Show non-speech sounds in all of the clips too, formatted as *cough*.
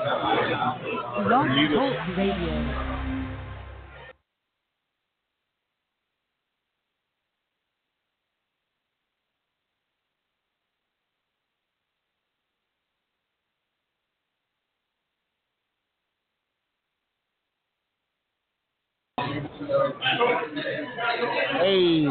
Blog Talk Radio. Hey.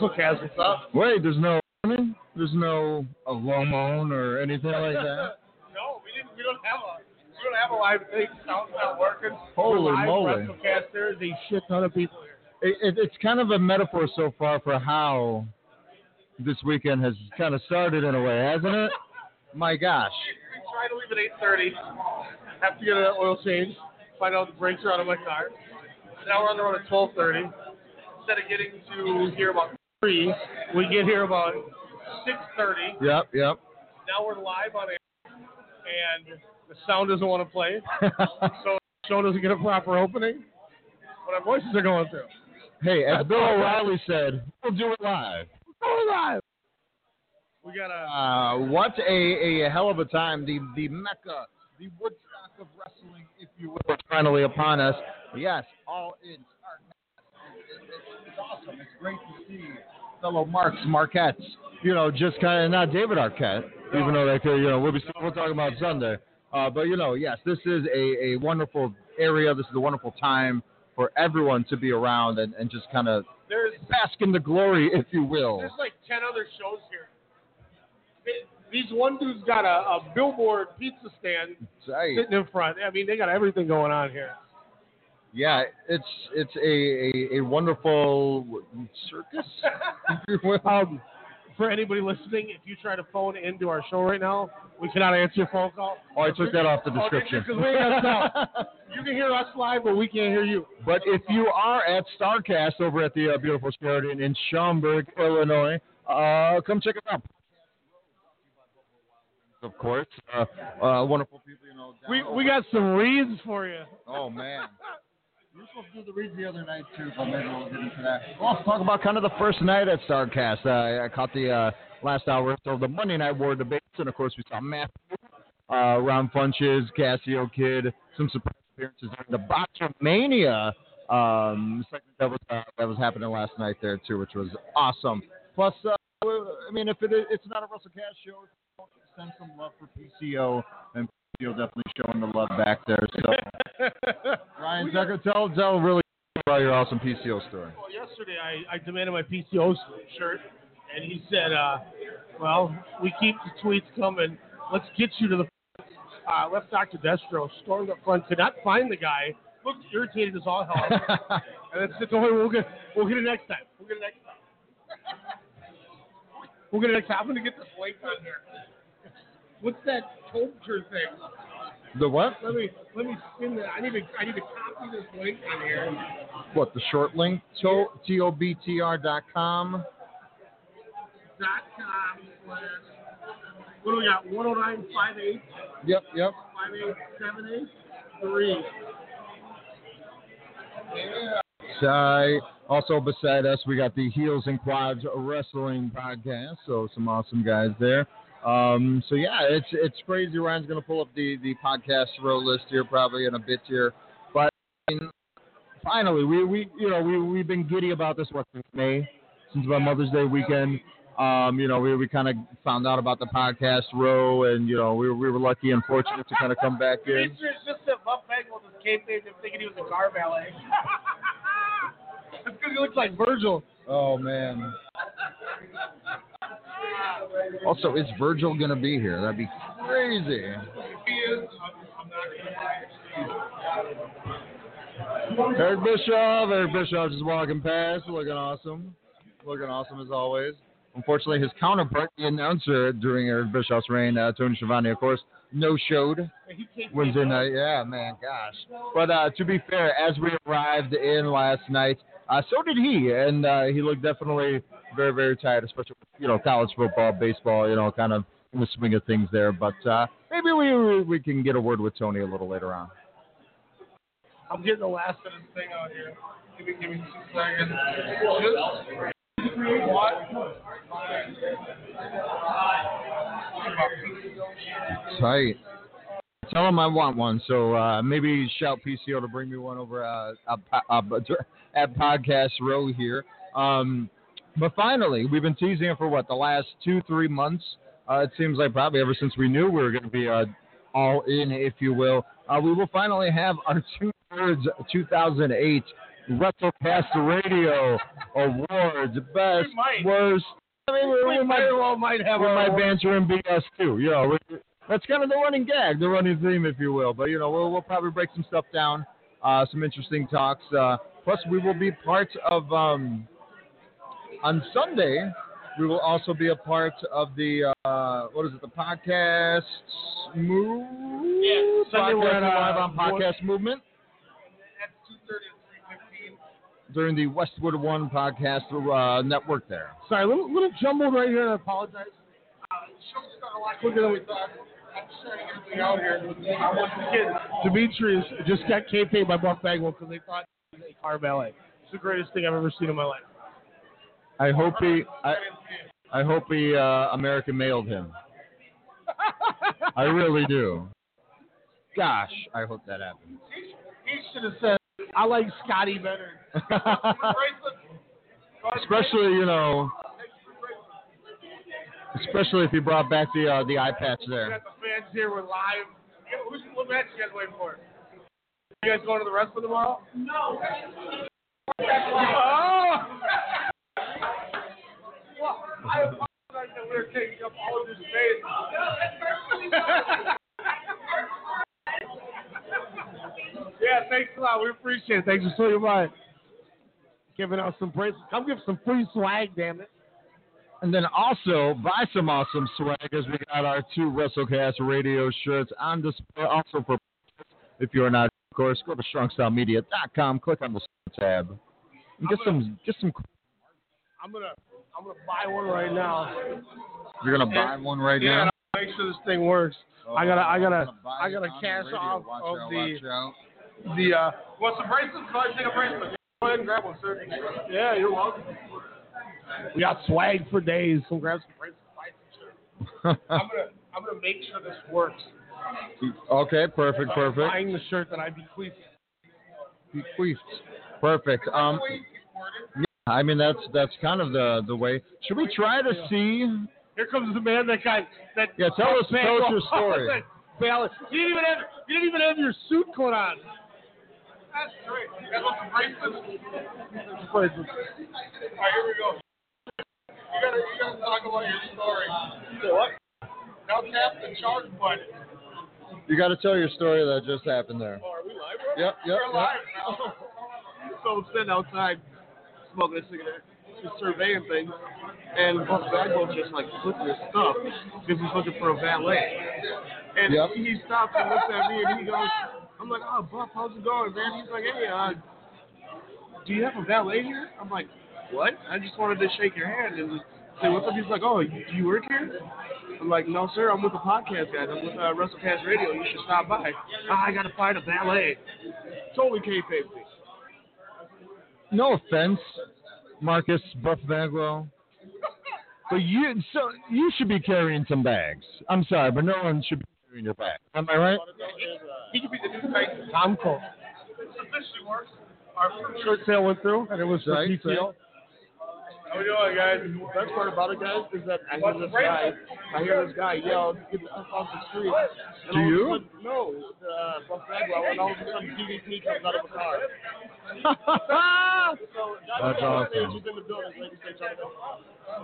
WrestleCast, what's up? Wait, there's no warning? There's no a moan or anything like that? *laughs* no, we didn't. We don't have a. We don't have a live thing. Sound's not working. Holy live moly. WrestleCast. There's a shit ton of people here. It, it, it's kind of a metaphor so far for how this weekend has kind of started in a way, hasn't it? *laughs* My gosh. We tried to leave at 8:30. Have to get an oil change. Find out the brakes are out of my car. Now we're on the road at 12:30. Instead of getting to here about three, we get here about 6:30. Yep, yep. Now we're live on air, and the sound doesn't want to play, *laughs* so the show doesn't get a proper opening. But our voices are going through. hey, as Bill O'Reilly said, we'll do it live. We're going live. We got a. Uh, what a, a hell of a time. The, the Mecca, the Woodstock of wrestling, if you will, is finally upon us. Yes, all in It's awesome. It's great to see fellow Marks, Marquettes, you know, just kind of not David Arquette, even though they could, you know, we'll be we'll talk about Sunday. Uh, but you know, yes, this is a, a wonderful area. This is a wonderful time for everyone to be around and, and just kind of There's bask in the glory, if you will. there's like ten other shows here. These one dude's got a, a billboard pizza stand Right. sitting in front. I mean, they got everything going on here. Yeah, it's it's a, a, a wonderful circus. if you will. Um, for anybody listening, if you try to phone into our show right now, we cannot answer your phone call. Oh, I took that off the Oh, did you? we got sound. You can hear us live, but we can't hear you. but if you are at Starrcast over at the uh, beautiful Sheridan in Schaumburg, Illinois, uh, come check us out. Of course, uh, uh, wonderful people. You know, We we got some reads for you. Oh man. *laughs* You were supposed to do the reads the other night too, but maybe we'll get into that. Well, let's talk about kind of the first night at Starrcast. Uh, I caught the uh, last hour of the Monday Night War debates, and of course we saw Matthew, uh, Ron Funches, Cassio Kid, some surprise appearances the Botchamania um, segment that was uh, that was happening last night there too, which was awesome. Plus, uh, I mean, if it is, it's not a WrestleCast show, send some love for PCO and PCO definitely showing the love back there. So. *laughs* Ryan Tucker, tell tell really about your awesome PCO story. Well, yesterday I, I demanded my PCO shirt, and he said, uh, "Well, we keep the tweets coming. Let's get you to the." Uh, left Dr. Destro stormed up front, could not find the guy, looked irritated as all hell, *laughs* and then said, "Don't worry, we'll get we'll get it next time. We'll get it next time. *laughs* we'll get it next time. I'm gonna get this link on here. What's that culture thing? the what? Let me let me spin that. I need to I need to copy this link on here. What the short link? To T O B T R dot com. dot com slash what do we got? One oh nine five eight Yep, yep. five eight seven eight three. Uh, also beside us, we got the Heels and Quads Wrestling podcast. So some awesome guys there. Um, so yeah, it's it's crazy. Ryan's gonna pull up the the podcast row list here probably in a bit here, but I mean, finally we we you know we we've been giddy about this what since May since my Mother's Day weekend. Um, you know, we, we kind of found out about the podcast row, and you know, we were, we were lucky and fortunate to kind of come back in. It's just that Buff Bagwell just came in thinking he was a car valet. *laughs* That's because he looks like Virgil. Oh man. Also, is Virgil gonna be here? That'd be crazy. Eric Bischoff. Eric Bischoff just walking past, looking awesome, looking awesome as always. Unfortunately, his counterpart, the announcer during Eric Bischoff's reign, uh, Tony Schiavone, of course, no showed. Wednesday night, yeah, man, gosh. But uh, to be fair, as we arrived in last night, uh, so did he, and uh, he looked definitely very, very tired, especially with, you know college football, baseball, you know, kind of in the swing of things there. But uh, maybe we we can get a word with Tony a little later on. I'm getting the last of this thing out here. Give me, give me two seconds. Just what? Tight. Tell him I want one. So uh, maybe shout PCO to bring me one over uh, at, at Podcast Row here. Um, but finally, we've been teasing it for what the last two, three months. Uh, it seems like probably ever since we knew we were going to be uh, all in, if you will. Uh, we will finally have our two thirds 2008 WrestleCast Radio Awards. Best, worst. I mean, we, We we might, well might have we our might banter and BS too. You know, we, that's kind of the running gag, the running theme, if you will. But you know, we'll, we'll probably break some stuff down, uh, some interesting talks. Uh, plus, we will be part of um, on Sunday. We will also be a part of the uh, what is it? The podcast move. Yeah, Sunday we're at, uh, live on podcast movement At 2:30 and 3:15. during the Westwood One podcast uh, network. There. Sorry, a little, little jumbled right here. I apologize. Uh, show started a lot quicker than we thought. I'm just trying to get everything out here. I want to get Demetrius just got kayfabe by Buff Bagwell because they thought he was a car valet. It's the greatest thing I've ever seen in my life. I hope he. I, I hope he uh, American mailed him. I really do. Gosh, I hope that happens. He should have said, I like Scotty better. *laughs* Especially, you know, especially if you brought back the uh, the eye patch We there. got the fans here. We're live. Who's, what match you guys waiting for? You guys going to the wrestling tomorrow? No. Oh! I apologize that we're taking up all this space. *laughs* yeah, thanks a lot. We appreciate it. Thanks for swinging by. Giving out some bracelets. Come give some free swag, damn it. And then also buy some awesome swag as we got our two WrestleCast radio shirts on display. Also for if you're not, of course, go to strongstylemedia.com, click on the tab, and get some get some. I'm gonna I'm gonna buy one right now. You're gonna buy one right yeah, now. and I'll make sure this thing works. I gotta I gotta I gotta cash off Watch of out, the the uh want some bracelets? Go ahead take a bracelet. Go ahead and grab one, sir. Yeah, you're welcome. We got swag for days. So grab some bracelets. buy some shit. *laughs* I'm gonna I'm gonna make sure this works. okay, perfect, perfect. Buying the shirt that I bequeathed. Bequeathed. Perfect. Um, yeah, I mean that's that's kind of the the way. Should we try to see? Here comes the man that got that. Yeah, tell us- tell us your *laughs* story. Ballot. You didn't even have you didn't even have your suit coat on. That's great. You guys want some bracelets? Bracelets. All right, here we go. You gotta you gotta talk about your story. Say what? Now tap the charge button. You got to tell your story that just happened there. Oh, are we live? Bro? Yep, yep, We're yep. live now. *laughs* so I'm sitting outside smoking a cigarette, just surveying things, and Buff Bagwell's just like flipping his stuff because he's looking for a valet. And Yep. he stops and looks at me and he goes, I'm like, oh, Buff, how's it going, man? He's like, hey, uh, do you have a valet here? I'm like, what? I just wanted to shake your hand and say what's up. He's like, oh, do you work here? I'm like, no, sir. I'm with the podcast guys. I'm with uh, WrestleCast Radio. You should stop by. Ah, I gotta find a valet. Totally kayfabe me. No offense, Marcus Buff Bagwell, but you so you should be carrying some bags. I'm sorry, but no one should be carrying your bag. Am I right? He could be the new Tyson Tomko. This officially works. Our shirt sale went through, and it was for Right, PTO. How we doing, guys? The best part about it, guys, is that I hear this guy, I hear this guy yell, "Get the F off the street." And Do all of a you? sudden- no, uh, Buff Bagwell, and all of a sudden DDP comes out of a car. *laughs* So, That's awesome. He's in the building, ladies and gentlemen.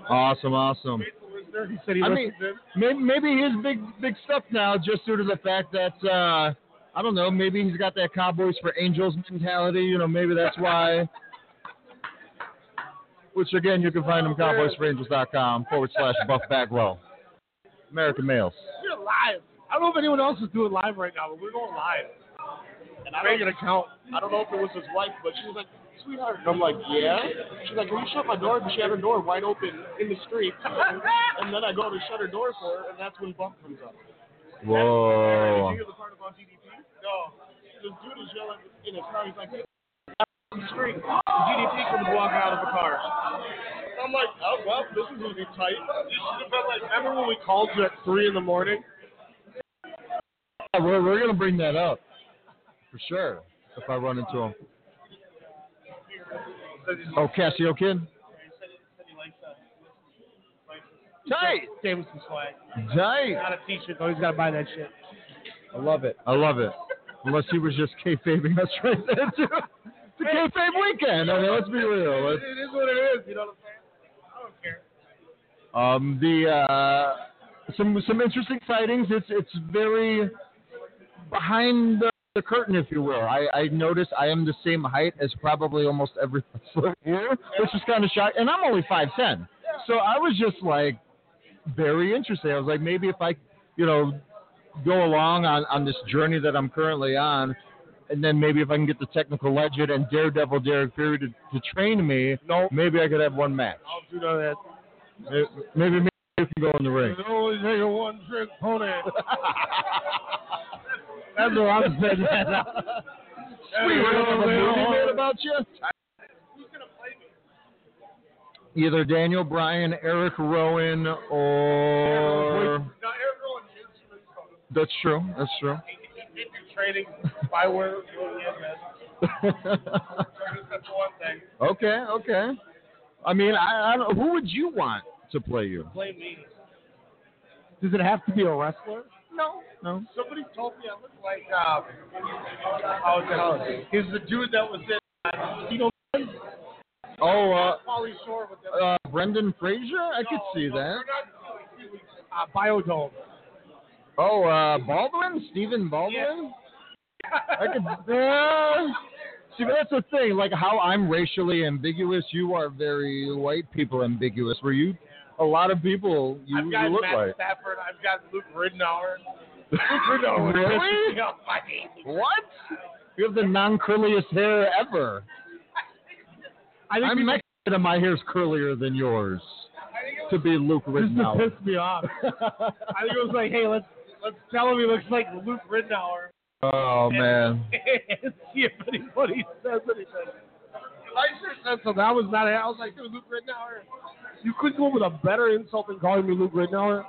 Awesome, awesome. He said he I mean, in. maybe, maybe he's big big stuff now, just due to the fact that uh, I don't know. Maybe he's got that Cowboys for Angels mentality. You know, maybe that's why. Which again, you can find him cowboysforangels.com forward slash Buff Bagwell. American males. We're live. I don't know if anyone else is doing live right now, but we're going live. And I make an account. I don't know if it was his wife, but she was like, sweetheart. And I'm like, yeah? She's like, can you shut my door? And she had her door wide open in the street. *laughs* and then I go to shut her door for her, and that's when Buff comes up. Whoa. Did you hear the part about DDP? No. This dude is yelling in his car. He's like, the street. The DDP comes walking out of the car. I'm like, oh well, this is gonna be tight. You should have been like, remember when we called you at three in the morning? Yeah, we're we're gonna bring that up for sure if I run into him. Oh, Casio kid. Tight, Gave him some swag. tight. Not a t-shirt though. He's gotta buy that shit. I love it. I love it. Unless he was just kayfabing us right there too. It's a kayfabe weekend. I mean, let's be real. Let's, It is what it is. You know what I'm saying? I don't care. Um, the uh, some some interesting sightings. It's it's very behind the, the curtain, if you will. I, I noticed I am the same height as probably almost every *laughs* wrestler here, which is kind of shocking. And I'm only five ten, so I was just like very interested. I was like, maybe if I, you know, go along on on this journey that I'm currently on. And then maybe if I can get the technical legend and Daredevil Derek Fury to, to train me, No. maybe I could have one match. I'll do know that. Maybe, maybe you can go in the ring. It only take a one trick pony. *laughs* That's what I'm saying. *laughs* Sweet, we're a movie made about you. Either Daniel Bryan, Eric Rowan, or Now, everyone is that's true. That's true. If you're trading spyware, this. That's one thing. *laughs* okay, okay. I mean, I, I don't, who would you want to play you? Play me. Does it have to be a wrestler? No, no. Somebody told me I look like, um, how the hell? He's the dude that was in, uh, you Oh, uh, Pauly Shore with uh, Brendan Fraser. I could see that. uh, Biodome. Oh, uh, Baldwin, Stephen Baldwin. I could. Uh, see, that's the thing. Like how I'm racially ambiguous, you are very white people ambiguous. Where you, a lot of people, you, I've got you look Matt like. Stafford. I've got Luke Ridnour. *laughs* Luke Ridnour Really? piss me off. I hate him. What? You have the non-curliest hair ever. *laughs* I think I'm Mexican and my hair's curlier than yours. To be Luke Ridnour. piss me off. *laughs* I think it was like, hey, let's let's tell him he looks like Luke Ridnour. oh man. *laughs* and see if anybody says anything. I sure said so. That was not it. I was like, dude, Luke Ridnour. You couldn't up with a better insult than calling me Luke Ridnour.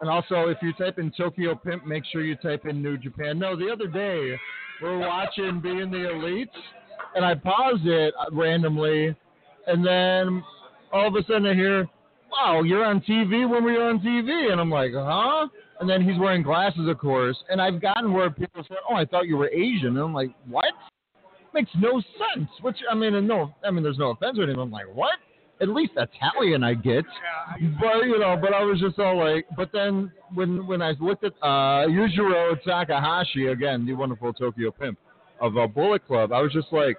And also, if you type in Tokyo Pimp, make sure you type in New Japan. No, the other day we were watching Being the Elite, and I paused it randomly, and then all of a sudden I hear, "Wow, you're on TV when we were on TV," and I'm like, "Huh?" And then he's wearing glasses, of course, and I've gotten where people say, "Oh, I thought you were Asian," and I'm like, "What?" Makes no sense. Which I mean, and no, I mean, there's no offense or anything. I'm like, "What?" At least Italian, I get. But you know, but I was just all like, but then when when I looked at uh, Yujiro Takahashi again, the wonderful Tokyo Pimp of uh, Bullet Club, I was just like,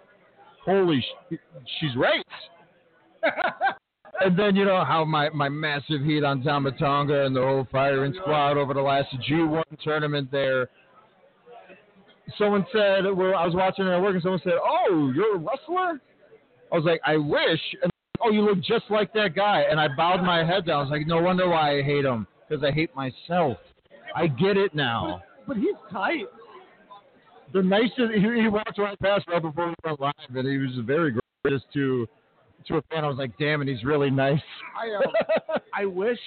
holy, sh- she's right. *laughs* and then you know how my my massive heat on Tama Tonga and the whole firing squad over the last G1 tournament there. Someone said, well, I was watching it at work, and someone said, "Oh, you're a wrestler." I was like, "I wish." And oh, you look just like that guy. And I bowed my head down. I was like, no wonder why I hate him. Because I hate myself. I get it now. But he's tight. The nicest, he, he walked right past right before we went live, and he was very gracious to to a fan. I was like, damn it, he's really nice. I um, I wish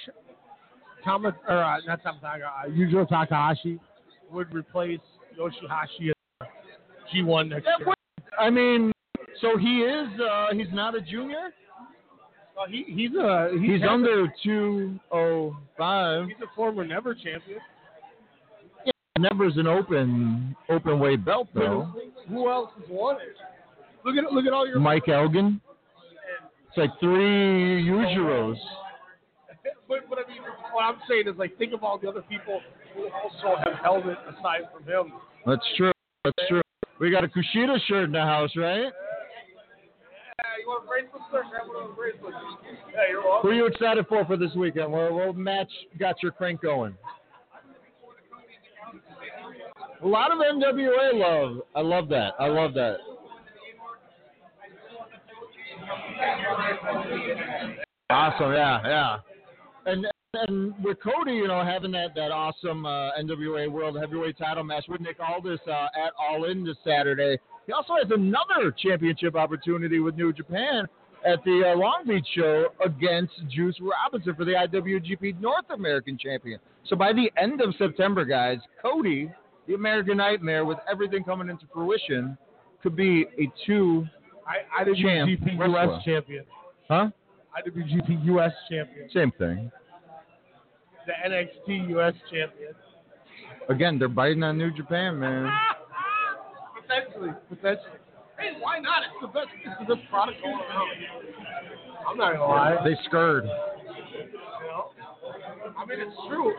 Tama or uh, not Tama Tonga, uh, Yujiro Takahashi would replace Yoshihashi at G1 next That year. would- I mean, so he is, uh, he's not a junior? Well, he, he's a he's, He's under 205. He's a former NEVER champion. Yeah, NEVER's an open open weight belt, though. Who else has won it? Look at look at all your Mike Elgin. It's like three Yujiros. But, but I mean, what I'm saying is like think of all the other people who also have held it aside from him. That's true. That's true. We got a Kushida shirt in the house, right? Yeah, you want a bracelet, sir? Grab one of those bracelets. Yeah, you're Who are you excited for for this weekend? What, what match got your crank going? A lot of NWA love. I love that. I love that. Awesome. Yeah, yeah. And and with Cody, you know, having that that awesome uh, NWA World Heavyweight Title match with Nick Aldis uh, at All In this Saturday, He also has another championship opportunity with New Japan at the uh, Long Beach show against Juice Robinson for the IWGP North American champion. So by the end of September, guys, Cody, the American Nightmare, with everything coming into fruition, could be a two, I, Champ, IWGP wrestler. US champion. huh? IWGP US champion. Same thing. The NXT US champion. Again, they're biting on New Japan, man. *laughs* Potentially. Potentially. Hey, why not? It's the best. It's the best product going around. I'm not gonna lie. They. You know? I mean, it's true.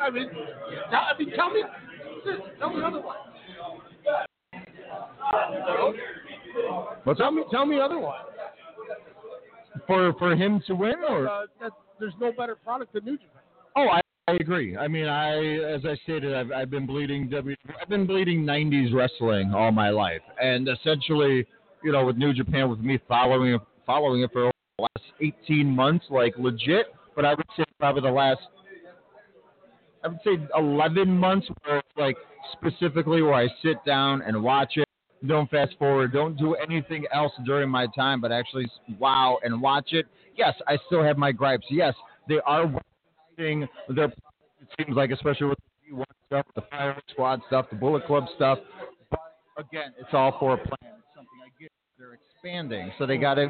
I mean, tell, I mean, tell me, tell me otherwise. You know? What's Tell me, tell me otherwise. For for him to win, or Uh, that, there's no better product than New Japan. Oh, I, I agree. I mean, I as I stated, I've, I've been bleeding W. I've been bleeding '90s wrestling all my life, and essentially, you know, with New Japan, with me following following it for the last 18 months, like legit. But I would say probably the last, I would say 11 months, where it's like specifically where I sit down and watch it. Don't fast forward. Don't do anything else during my time, but actually wow and watch it. Yes, I still have my gripes. Yes, they are thing. Their it seems like, especially with the G1 stuff, the Fire Squad stuff, the Bullet Club stuff. But again, it's all for a plan. It's something I get. They're expanding, so they got to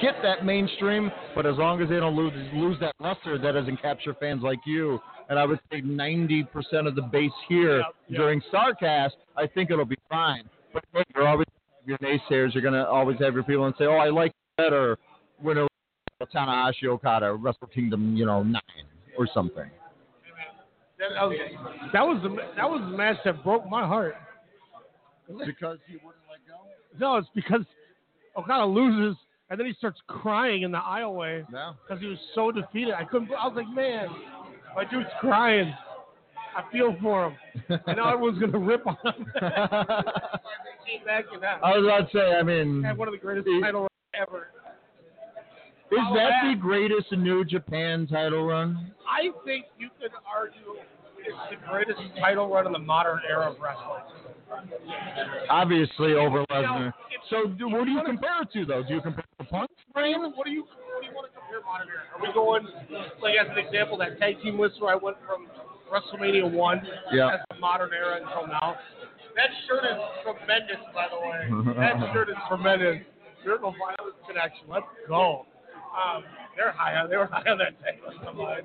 get that mainstream. But as long as they don't lose lose that luster, that doesn't capture fans like you. And I would say 90% of the base here Yep, yep. during Starrcast, I think it'll be fine. But you're always your naysayers. You're gonna always have your people and say, "Oh, I like better when it was Tanahashi Okada, Wrestle Kingdom, you know, nine or something." That, was that was the that was the match that broke my heart. Because he wouldn't let go. No, it's because Okada loses and then he starts crying in the aisleway Yeah. because he was so defeated. I couldn't. I was like, man, my dude's crying. I feel for him. I know everyone's gonna rip on him. He came back and that I was about to say, I mean, had one of the greatest He- title ever. is follow that the greatest New Japan title run? I think you could argue it's the greatest title run in the modern era of wrestling. Obviously over Lesnar. So, do, what do you compare it to, though? Do you compare it to Punk's reign? What do you what do you want to compare modern era? Are we going like as an example that tag team list where I went from WrestleMania one Yeah. as the modern era until now? That shirt is tremendous, by the way. that *laughs* shirt is tremendous. Miracle Violence connection. Let's go. Um, they're high on they were *laughs* high on that tag list of mine.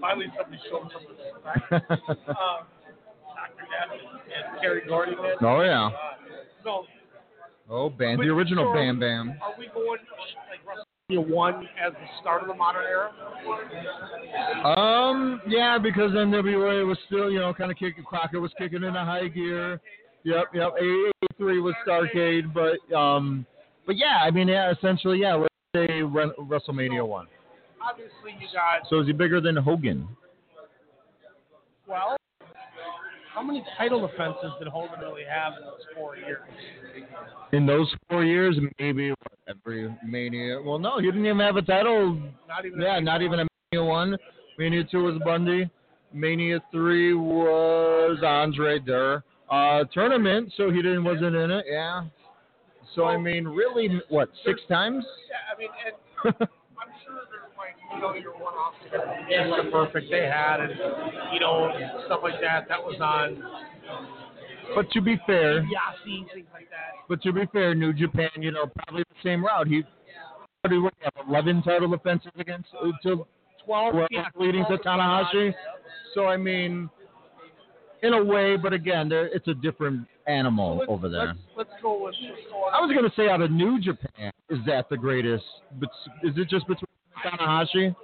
Finally somebody showed some *laughs* respect. um, Dr. Death and Gordy man. oh yeah. Uh, so Oh, Bam, the original so Bam Bam. Are we going like WrestleMania one as the start of the modern era? Um, yeah, because NWA was still, you know, kind of kicking. Crockett was kicking into high gear. Yep, yep. A three was Starcade, but um, but yeah, I mean, yeah, essentially, yeah. Let's say Re- WrestleMania one. Obviously, you got So is he bigger than Hogan? well. How many title defenses did Hogan really have in those four years? In those four years, maybe every Mania. Well, no, he didn't even have a title. Not even. Yeah, not even a Mania one. Mania two was Bundy. Mania three was Andre Durr. Uh, tournament, so he didn't wasn't in it. Yeah. So I mean, really, what six times? Yeah, I mean, and *laughs* there's like know your one-off Mr. Perfect they had, and you know stuff like that. That was on but to be fair, Yasi things like that. but to be fair, New Japan, you know, probably the same route. He, what do we have? Eleven title defenses against uh, to Twelve, well, yeah, leading to 12 Tanahashi. So I mean, in a way, but again, it's a different animal Let's, over there. Let's, let's go with. Let's go. I was gonna say out of New Japan, is that the greatest? But is it just between Tanahashi?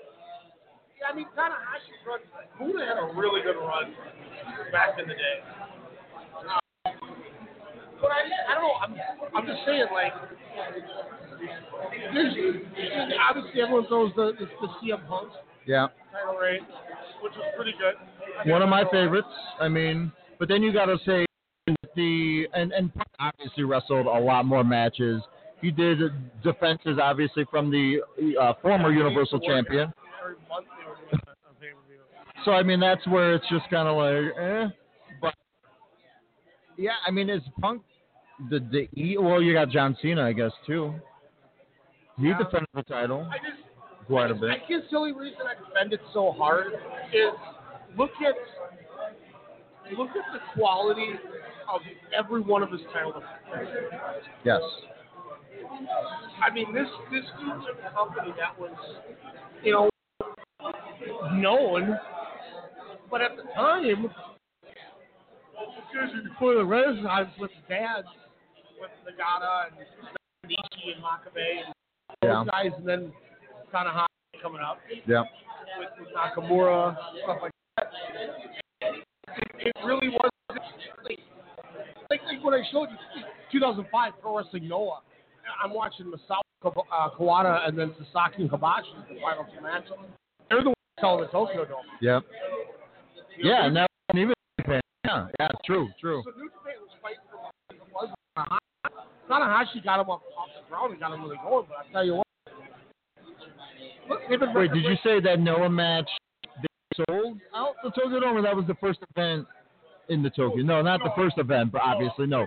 Yeah, I mean, Tanahashi's run. Buddha had a really good run back in the day. But I, I don't know. I'm, I'm just saying, like, there's obviously everyone knows the the, the CM Punk Yeah, title reign, which was pretty good. I one of my favorites. I mean, but then you got to say the and and Punk obviously wrestled a lot more matches. He did defenses obviously from the uh, former Universal Champion. Every month they were doing a, a pay-per-view. So I mean that's where it's just kind of like, eh. But yeah, I mean, is Punk the the E. Well, you got John Cena, I guess too. He Yeah. defended the title I just quite a I bit. guess the only reason I defend it so hard is look at look at the quality of every one of his title defenses. Yes. I mean, this this dude's a company that was, you know, known, but at the time, because before the Renaissance with the dads, with Nagata and Nishi and Makabe and those guys, and then Tanahashi coming up Yeah. with, with Nakamura stuff like that. It, it really was like, like like what I showed you, 2005 Pro Wrestling Noah. I'm watching Masao uh, Kawada and then Sasaki and Kobashi the final two matches. They're the ones selling the Tokyo Dome. Yep. You Yeah, and that wasn't even Japan. Yeah, yeah, true, true. So New Japan was fighting for was. Tanahashi- got him up off the ground and got him really going. But I tell you what, look, Wait, did you say that Noah match they sold out the Tokyo Dome, or that was the first event in the Tokyo? No, not the first event, but obviously no.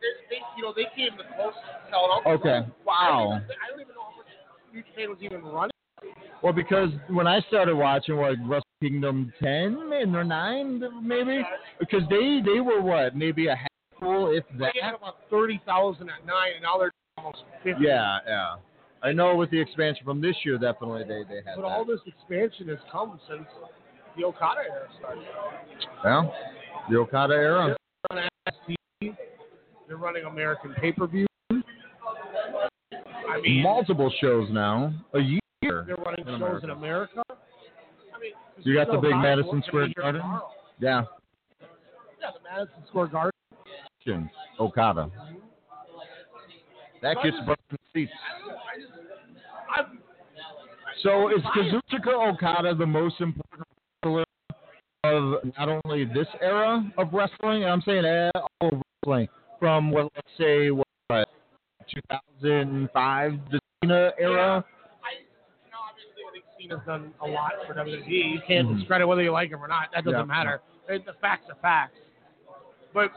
They, they, you know, they came the closest to. Okay. Wow. I don't, even, I don't even know how much New Japan was even running. Well, because when I started watching, like Wrestle Kingdom 10 maybe, or 9, maybe, because they they were what, maybe a handful, if that. They had about thirty thousand at nine, and now they're almost fifty. Yeah, yeah. I know with the expansion from this year, definitely they they had But that. all this expansion has come since the Okada era started. yeah, the Okada era. They're running NXT, They're running American pay per view. I mean, Multiple shows now, a year. they're running in shows in America. I mean, You got the big Madison Square Garden? tomorrow. Yeah, Yeah, the Madison Square Garden. Okada. That gets busting seats. So is Kazuchika Okada the most important wrestler of not only this era of wrestling? And I'm saying all of wrestling from what let's say what 2005 the Cena era. I, you know, obviously, I think Cena's done a lot for WWE. You can't Mhm. discredit whether you like him or not. That doesn't Yeah. matter. Uh, The facts are facts. But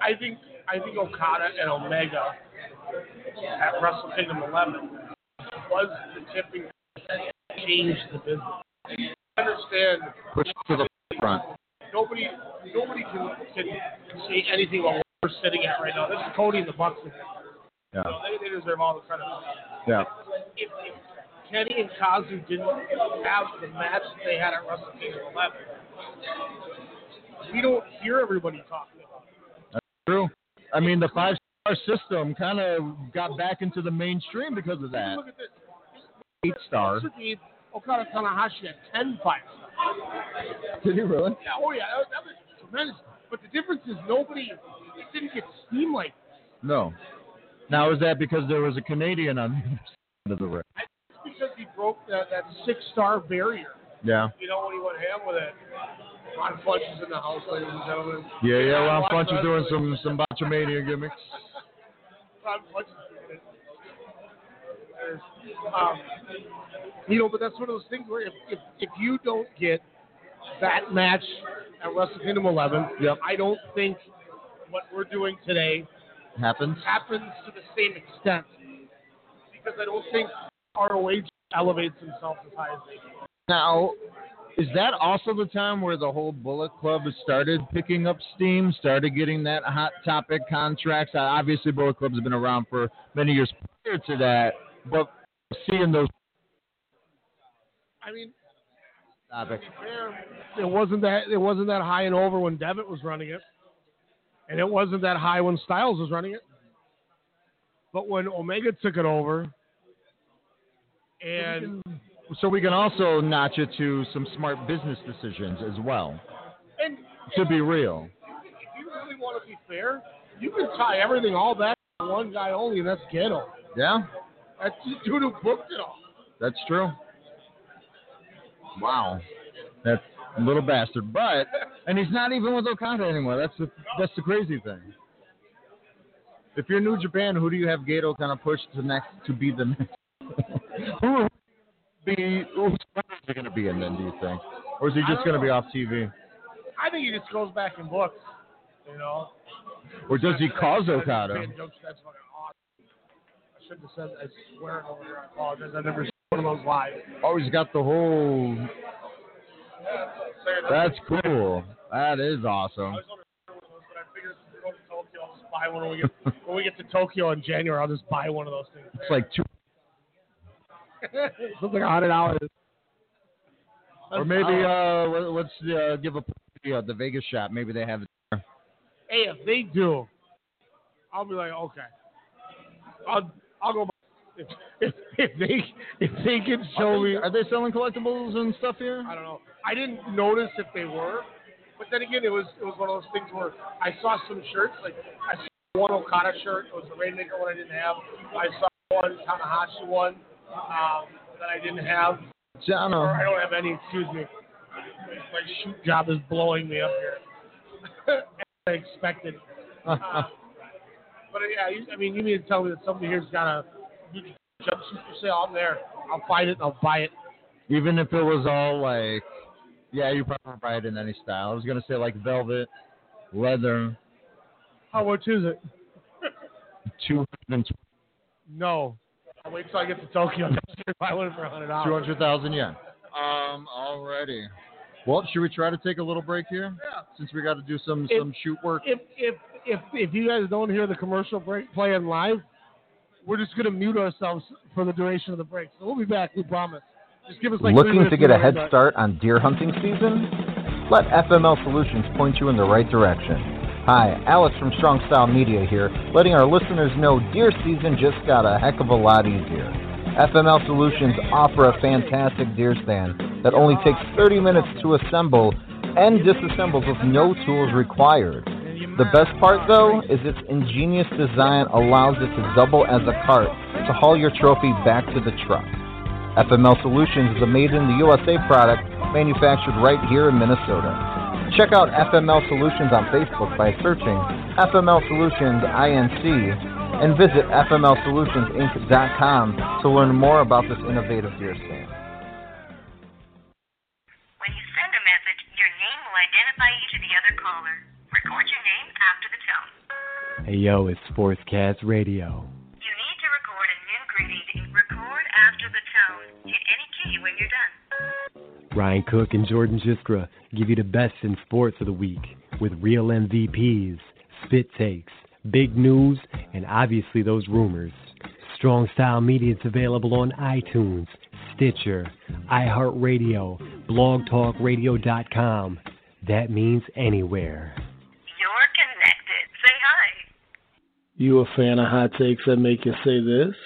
I think I think Okada and Omega at Wrestle Kingdom 11 was the tipping changed the business. I understand Push to the front. nobody nobody can, can say anything about we're sitting at right now. This is Cody and the Bucks. Yeah, know, they, they deserve all the credit. yeah. if, if Kenny and Kazu didn't have the match they had at Wrestle Kingdom 11, we don't hear everybody talking about it. True. I mean, the five star system kind of got back into the mainstream because of that. Look at this. Eight star. This would be Okada Tanahashi at 10 five stars. Did he really? Yeah, oh yeah, that, that was tremendous. But the difference is nobody, it didn't get steam like this. No. Now is that because there was a Canadian on the other *laughs* side of the ring? I think it's because he broke that, that six star barrier. Yeah. You know, when he went ham with it. Ron Fudge is in the house, ladies and gentlemen. Yeah, yeah. Ron Funch is doing some some Botchamania gimmicks. *laughs* Ron Fudge is doing it. Um, you know, but that's one of those things where if, if, if you don't get that match at Wrestle Kingdom 11, Yep. I don't think what we're doing today Happens. happens to the same extent because I don't think ROH elevates themselves as high as they do. Now, is that also the time where the whole Bullet Club has started picking up steam, started getting that hot topic contracts? Obviously, Bullet Club's been around for many years prior to that, but seeing those I mean, to topics. be fair, it wasn't that it wasn't that high and over when Devitt was running it, and it wasn't that high when Styles was running it. But when Omega took it over, and So we can also notch it to some smart business decisions as well. and To be real. if you really want to be fair, you can tie everything all back to one guy only, and that's Gedo. Yeah, That's the dude who booked it all. that's true. Wow. That's a little bastard. But and he's not even with Okada anymore. That's the that's the crazy thing. If you're New Japan, who do you have Gedo kind of push to next to be the next? *laughs* who be who's going to be in then? Do you think, or is he just going to be off TV? I think he just goes back and books. You know, Or does he cause Okada? Jokes, that's fucking awesome. I shouldn't have said I swear it over here. I apologize. I've never seen one of those live. Oh, he's got the whole. That's cool. That is awesome. I was wondering one of those, but I figured if we go to Tokyo, I'll just buy one when we get when we get to Tokyo in January. I'll just buy one of those things. It's like two, *laughs* Something like a hundred dollars. or maybe uh, let- let's uh, give a uh, the Vegas shop. Maybe they have it. there. Hey, if they do, I'll be like, okay. I'll I'll go. If, if if they if they can show me, are they selling collectibles and stuff here? I don't know. I didn't notice if they were, but then again, it was it was one of those things where I saw some shirts like I saw one Okada shirt. It was the Rainmaker one I didn't have. I saw one Tanahashi one um, that I didn't have. Or I don't have any. Excuse me. My shoot job is blowing me up here. *laughs* As I expected. *laughs* Uh, but yeah, I mean, you mean to tell me that somebody here's got a huge jumpsuit for sale? I'm there. I'll find it. and I'll buy it. Even if it was all like, yeah, you probably buy it in any style. I was gonna say like velvet, leather, How much is it? two hundred No. I'll wait till I get to Tokyo next year if I win for a hundred dollars. two hundred thousand yen. Um, already. Well, should we try to take a little break here? Yeah. Since we got to do some If- some shoot work. If if if if you guys don't hear the commercial break playing live, we're just gonna mute ourselves for the duration of the break. So we'll be back. We promise. Just give us like Looking to get a head start. start on deer hunting season? Let FML Solutions point you in the right direction. Hi, Alex from Strong Style Media here, letting our listeners know deer season just got a heck of a lot easier. FML Solutions offer a fantastic deer stand that only takes 30 minutes to assemble and disassembles with no tools required. The best part though is its ingenious design allows it to double as a cart to haul your trophy back to the truck. FML Solutions is a made in the USA product manufactured right here in Minnesota. Check out FML Solutions on Facebook by searching FML Solutions INC and visit FMLSolutionsInc.com to learn more about this innovative deer stand. When you send a message, your name will identify you to the other caller. Record your name after the tone. Hey yo, it's Sportscast Radio. You need to record a new greeting. Record after the tone. Hit any key when you're done. Ryan Cook and Jordan Jiskra give you the best in sports of the week with real MVPs, spit takes, big news, and obviously those rumors. Strong Style Media is available on iTunes, Stitcher, iHeartRadio, blogtalkradio.com. That means anywhere. You're connected. Say hi. You a fan of hot takes that make you say this?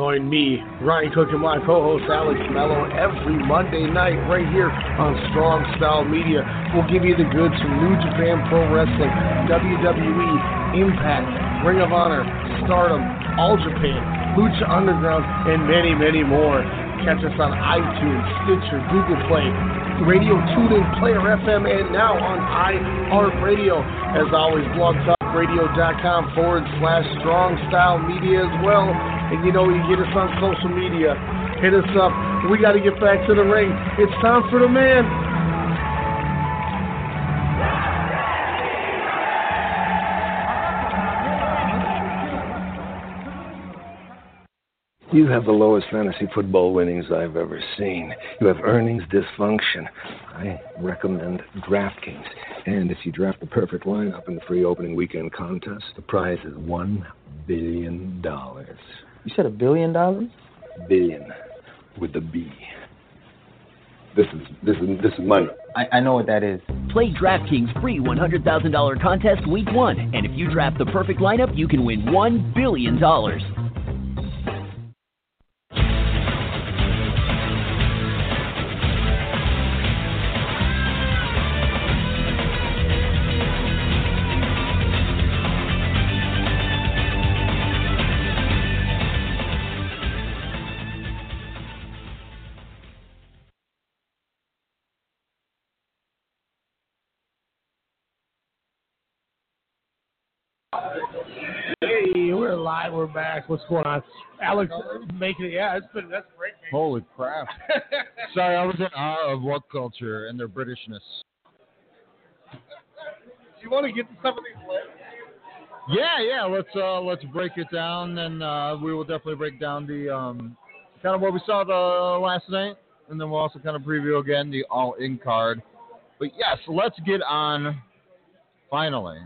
Join me, Ryan Cook, and my co-host Alex Mello every Monday night right here on Strong Style Media. We'll give you the goods from New Japan Pro Wrestling, WWE, Impact, Ring of Honor, Stardom, All Japan, Lucha Underground, and many, many more. Catch us on iTunes, Stitcher, Google Play, Radio TuneIn, Player FM, and now on iHeartRadio. As always, blogtalkradio.com forward slash strong style media as well. And you know, you get us on social media. Hit us up. We got to get back to the ring. It's time for the man. You have the lowest fantasy football winnings I've ever seen. You have earnings dysfunction. I recommend DraftKings. And if you draft the perfect lineup in the free opening weekend contest, the prize is $1 billion. You said a billion dollars? Billion with a B. This is this is this is money. I, I know what that is. Play DraftKings free $100,000 contest week one. And if you draft the perfect lineup, you can win $1 billion. We're back. What's going on? Alex making it. Yeah, it's been that's great, Holy crap! *laughs* Sorry, I was in awe of WhatCulture and their Britishness. Do you want to get to some of these lists? Yeah, yeah. Let's uh let's break it down, and uh, we will definitely break down the um kind of what we saw the last night, and then we'll also kind of preview again the all in card. But yes, let's get on finally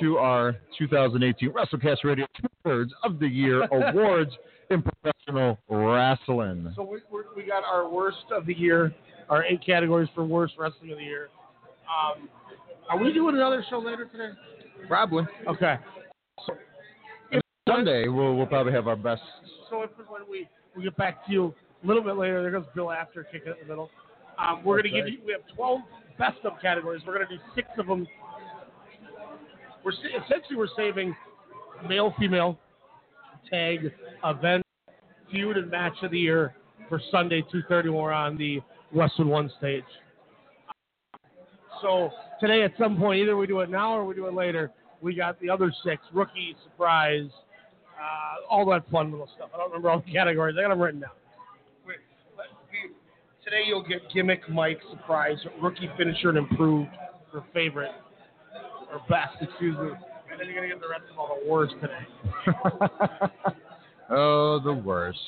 to our 2018 WrestleCast Radio Two Thirds of the Year *laughs* Awards in professional wrestling. So we, we we got our worst of the year, our eight categories for worst wrestling of the year. Um, are we doing another show later today? Probably Okay. Sunday we'll we'll probably have our best. So if when we, we get back to you a little bit later, there goes Bill after kicking it in the middle. Um, we're going to give you, we have 12 best of categories. We're going to do six of them. We're essentially we're saving male, female, tag, event, feud, and match of the year for Sunday 2:30 when we're on the Westwood One stage. So today, at some point, either we do it now or we do it later. We got the other six: rookie, surprise, uh, all that fun little stuff. I don't remember all the categories. I got them written down. Today you'll get gimmick, Mike, surprise, rookie, finisher, and improved for favorite or best, excuse me. And then you're gonna get the rest of all the worst today. *laughs* oh, the worst.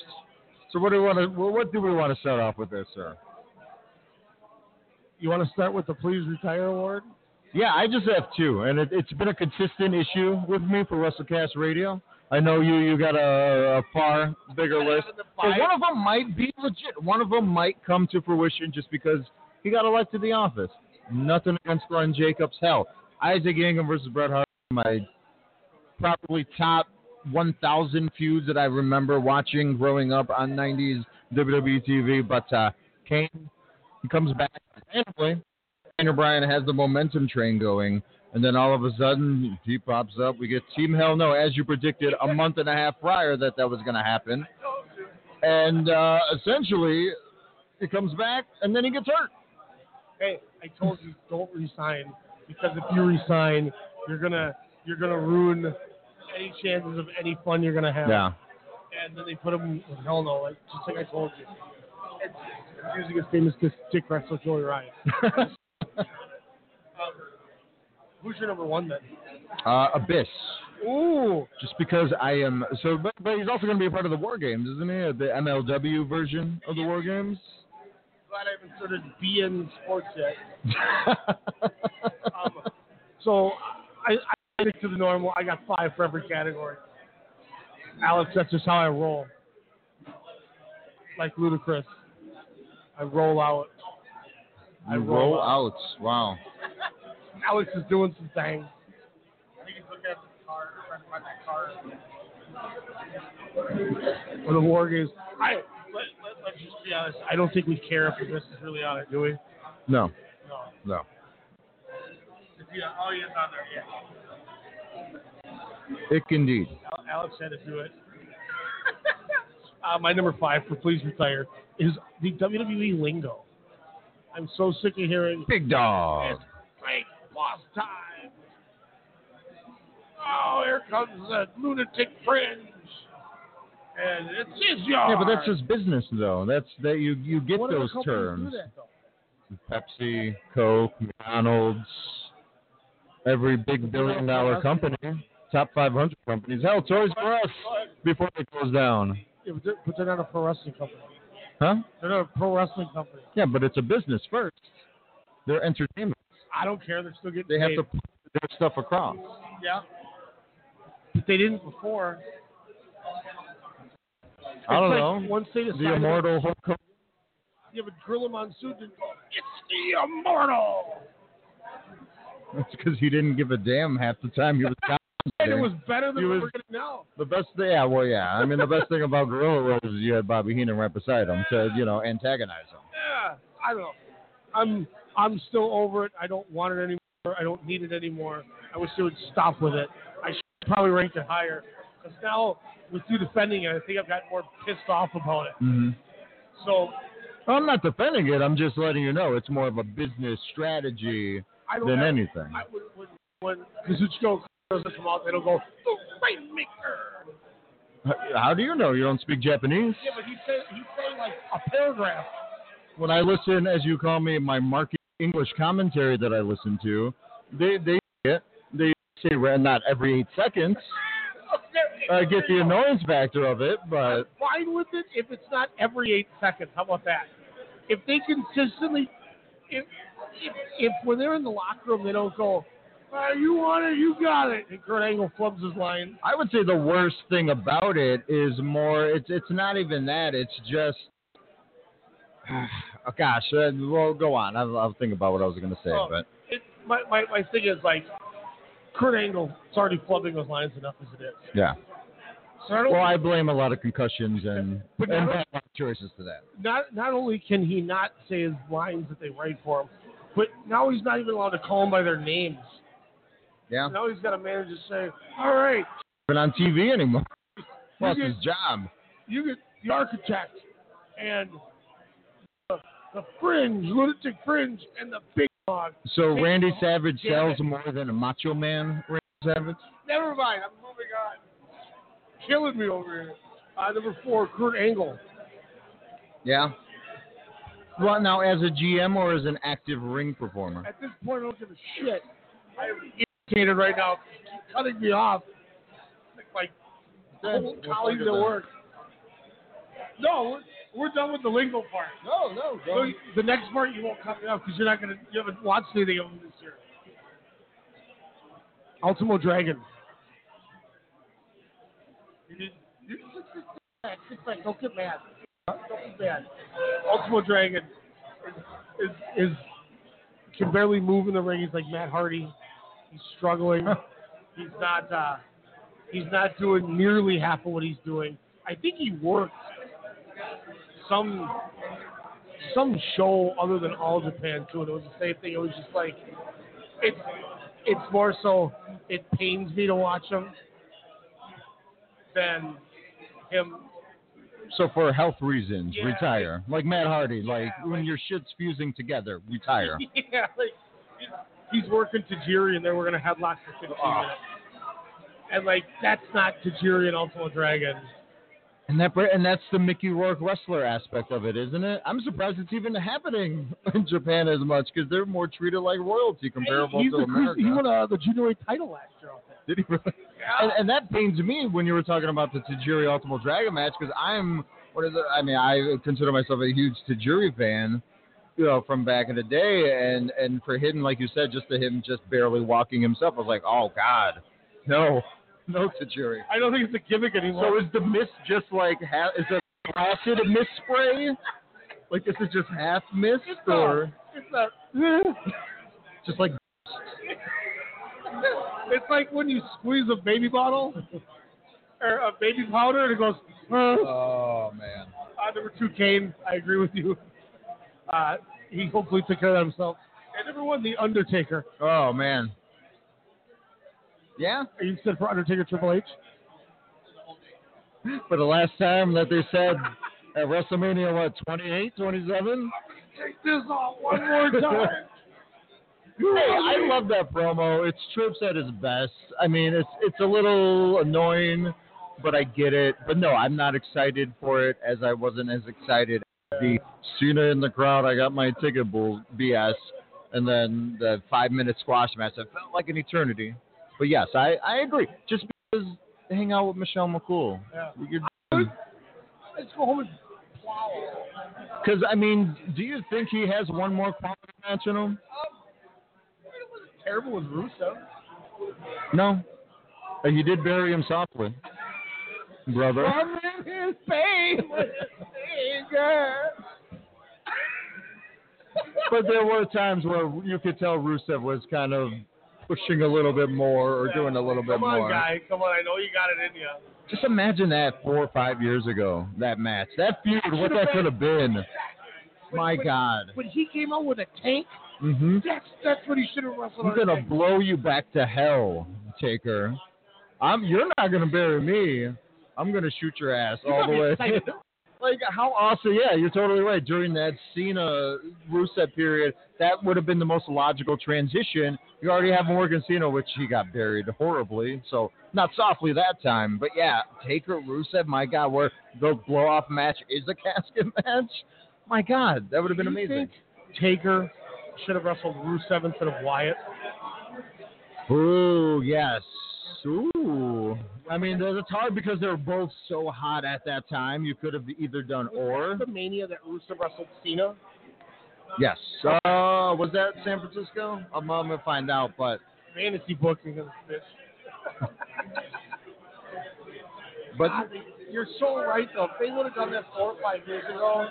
So what do we want to? What do we want to start off with this, sir? You want to start with the Please Retire Award? Yeah, I just have two, and it, it's been a consistent issue with me for WrestleCast Radio. I know you you got a, a far bigger list, but one of them might be legit. One of them might come to fruition just because he got elected to the office. Nothing against Glenn Jacobs. Hell, Isaac Yankem versus Bret Hart, my probably top 1,000 feuds that I remember watching growing up on 90s WWE TV. But uh, Kane, he comes back randomly. Daniel Bryan has the momentum train going, and then all of a sudden he pops up. We get Team Hell No, as you predicted a month and a half prior that that was going to happen. And uh, essentially, he comes back, and then he gets hurt. Hey, I told you don't resign because if you resign, you're gonna you're gonna ruin any chances of any fun you're gonna have. Yeah. And then they put him hell no, like just like I told you. It's using his famous kiss Dick wrestler Joey Ryan. *laughs* um, who's your number one then? Uh, Abyss. Ooh. Just because I am so, but, but he's also going to be a part of the War Games, isn't he? The MLW version of the War Games. Glad I haven't started beIN Sports yet. *laughs* so I, I stick to the normal. I got five for every category. Alex, that's just how I roll. Like ludicrous. I roll out. I You roll roll out. Wow. *laughs* Alex is doing some things. I think he's looking at the card, trying to find that card. For the war games, I let, let, let's just be honest. I don't think we care if this is really on it, do we? No. No. No. Yeah, oh, yeah, it's on there. Yeah. Ick indeed. Al- Alex had to do it. *laughs* uh, my number five for Please Retire is the WWE lingo. I'm so sick of hearing Big dog. It's fake boss time. Oh, here comes the lunatic fringe. And it's his yard. Yeah, but that's his business, though. That's that you you get What those terms. That. Pepsi, Coke, McDonald's, every big billion dollar company, top 500 companies. Hell, Toys R Us before they close down. Yeah, but, they're, but they're not a pro wrestling company. Huh? They're not a pro wrestling company. Yeah, but it's a business first. They're entertainment. I don't care. They're still getting They have to put their stuff across. Yeah. But they didn't before. I don't It's know. like Once they decided, The immortal Hulk Hogan. Yeah, but Gorilla Monsoon didn't go, it's the immortal. That's because he didn't give a damn half the time he was *laughs* talking. And it was better than was- we're getting now. The best thing, yeah, well, yeah. I mean, the best thing about Gorilla was is you had Bobby Heenan right beside him to, you know, antagonize him. Yeah, I don't know. I'm I'm still over it. I don't want it anymore. I don't need it anymore. I wish they would stop with it. I should probably rank it higher. Because now, with you defending it, I think I've gotten more pissed off about it. Mm-hmm. So I'm not defending it. I'm just letting you know it's more of a business strategy I than anything. I, when when doesn't come out, don't go the Rainmaker. How do you know? You don't speak Japanese? Yeah, but he's saying he's saying like a paragraph. When I listen, as you call me, my market English commentary that I listen to, they they they say not every eight seconds. *laughs* I get the annoyance factor of it, I'm but fine with it if it's not every eight seconds. How about that? If they consistently, if if, if when they're in the locker room they don't go, uh, you want it, you got it, and Kurt Angle flubs his line. I would say the worst thing about it is more. It's it's not even that. It's just. Oh, *sighs* gosh, uh, well, go on. I'll, I'll think about what I was going to say, Oh, but it, my, my my thing is like, Kurt Angle is already flubbing those lines enough as it is. yeah. Well, I blame a lot of concussions and, But and bad life choices to that. not not only can he not say his lines that they write for him, but now he's not even allowed to call them by their names. Yeah. Now he's got to manage to say, "All right, But on TV anymore. Well, you it's get, his job. you get the architect and the, the fringe, lunatic fringe, and the big dog." So Big Randy dog. Savage sells more than a Macho Man. Randy Savage. Never mind. I'm moving on. Killing me over here. Uh, number four, Kurt Angle. Yeah. Well, now as a GM or as an active ring performer? At this point, I don't give a shit. I am irritated right now. Keep cutting me off. Like old colleagues at work. No, we're, we're done with the lingo part. No, no, So the next part you won't cut me off because you're not gonna you haven't watched anything of them this year. Ultimo Dragon. You did- you just sit back, sit back, don't get mad. Don't get mad. Ultimo Dragon is, is is can barely move in the ring. He's like Matt Hardy. He's struggling. he's not uh, he's not doing nearly half of what he's doing. I think he worked some some show other than All Japan too, and it was the same thing. It was just like it's it's more so it pains me to watch him than him. So for health reasons, Yeah. retire. Like Matt Hardy. Like when your shit's fusing together, retire. *laughs* yeah, like he's, working Tajiri, and then we're gonna headlock for 15 minutes. And like that's not Tajiri and Ultimo Dragon. And that and that's the Mickey Rourke wrestler aspect of it, isn't it? I'm surprised it's even happening *laughs* in Japan as much because they're more treated like royalty comparable to the, America. He won uh, the junior title last year. Did he really? And, and that pains me when you were talking about the Tajiri Ultimo Dragon match because I'm what is it? I mean, I consider myself a huge Tajiri fan, you know, from back in the day, and and for him, like you said, just to him just barely walking himself, I was like, oh God, no, no Tajiri. I don't think it's a gimmick anymore. So is the mist just like half? Is it acid mist spray? Like this is just half mist, it's or It's not. *laughs* just like *laughs* It's like when you squeeze a baby bottle *laughs* or a baby powder and it goes. Uh, oh man. uh, number two, Kane. I agree with you. Uh, he hopefully took care of that himself. And number one, the Undertaker. Oh man. Yeah. You said for Undertaker Triple H. *laughs* For the last time that they said at WrestleMania, what, 28, 27? Take this off one more time. Hey, I love that promo. It's Trips at his best. I mean, it's it's a little annoying, but I get it. But no, I'm not excited for it as I wasn't as excited the Cena in the crowd. I got my ticket bull BS, and then the five minute squash match. It felt like an eternity. But yes, I I agree. Just because hang out with Michelle McCool. Yeah. You Let's go home and plow. Because I mean, do you think he has one more quality match in him? Wasn't terrible with Rusev. No. He did bury him softly, brother. His pain with his but there were times where you could tell Rusev was kind of pushing a little bit more or doing a little bit more. Come on, guy. Come on. I know you got it in you. Just imagine that four or five years ago, that match, that feud, what that could have been. My God. When he came out with a tank, hmm that's that's what he should have wrestled. I'm gonna blow you back to hell, Taker. I'm. You're not gonna bury me. I'm gonna shoot your ass all the way. *laughs* Like how awesome! Yeah, you're totally right. During that Cena Rusev period, that would have been the most logical transition. You already have Morgan Cena, which he got buried horribly, so not softly that time. But yeah, Taker Rusev, my God, where the blow off match is a *laughs* casket match. My God, that would have been amazing. Taker should have wrestled Rusev instead of Wyatt. Ooh, yes. Ooh. I mean, it's hard because they were both so hot at that time. You could have either done or. the Mania that Rusev wrestled Cena. Yes. Uh, was that San Francisco? I'm, I'm gonna find out, but Fantasy booking of this bitch. *laughs* but You're so right though. If they would have done that four or five years ago,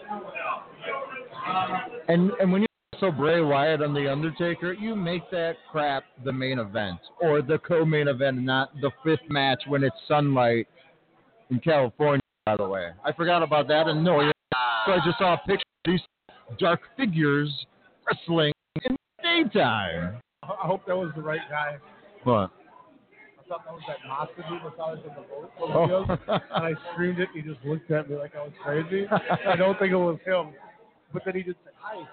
and and when you also Bray Wyatt and the Undertaker, you make that crap the main event or the co-main event, not the fifth match when it's sunlight in California. By the way, I forgot about that. And no, so I just saw a picture of these dark figures wrestling in the daytime. I hope that was the right guy. What? I thought that was that Masta dude that I was in the boat. Oh. and I screamed it. And he just looked at me like I was crazy. I don't think it was him, but then he just said hi.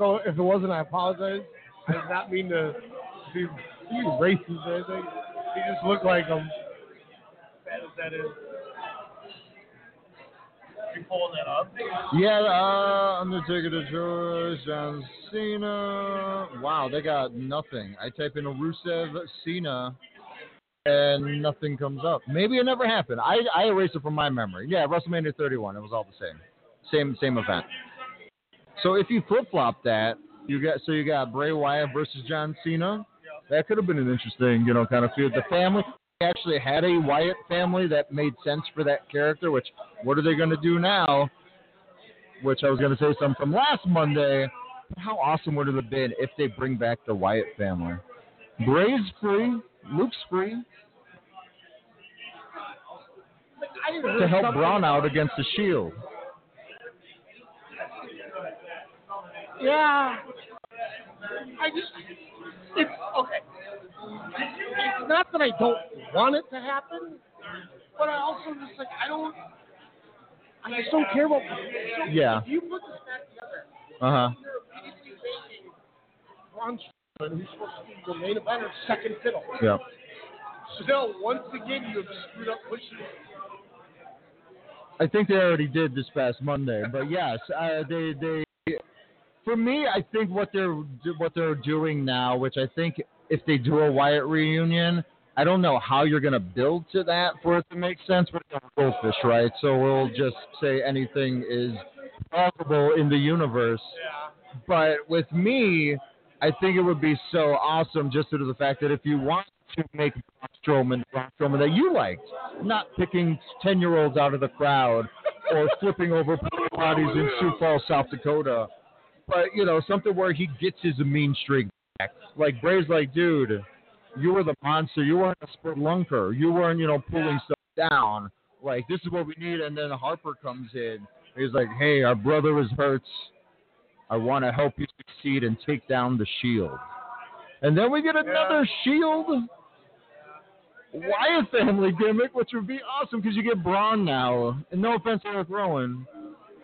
So if it wasn't, I apologize. I did not mean to be, be racist or anything. He just looked like him. Bad as that is. You pulling that up? Yeah, uh, Undertaker Detroit, John Cena. Wow, they got nothing. I type in Rusev Cena, and nothing comes up. Maybe it never happened. I I erased it from my memory. Yeah, WrestleMania 31. It was all the same, same same event. So if you flip flop that, you got so you got Bray Wyatt versus John Cena. That could have been an interesting, you know, kind of feud. The family actually had a Wyatt family that made sense for that character. Which what are they going to do now? Which I was going to say something from last Monday. How awesome would it have been if they bring back the Wyatt family? Bray's free, Luke's free to help Braun out against the Shield. Yeah. I just, it's okay. It's not that I don't want it to happen, but I also just like I don't. I just don't care about. So Yeah. If you put this back together, Uh huh. Braun Strowman, who's supposed to be the main eventer, second fiddle. Yeah. So once again, you have screwed up pushing. I think they already did this past Monday, but yes, uh, they they. For me, I think what they're what they're doing now, which I think if they do a Wyatt reunion, I don't know how you're going to build to that for it to make sense. But it's a goldfish, right? So we'll just say anything is possible in the universe. But with me, I think it would be so awesome just due to the fact that if you want to make Braun Strowman, Braun Strowman that you liked, not picking 10 year olds out of the crowd or flipping over *laughs* bodies in oh, Sioux Falls, South Dakota, but, you know, something where he gets his mean streak back. Like, Bray's like, dude, you were the monster. You weren't a spelunker. You weren't, you know, pulling stuff down. Like, this is what we need. And then Harper comes in. He's like, hey, our brother is hurt. I want to help you succeed and take down the shield. And then we get another shield Wyatt family gimmick, which would be awesome because you get Braun now. And no offense to Eric Rowan,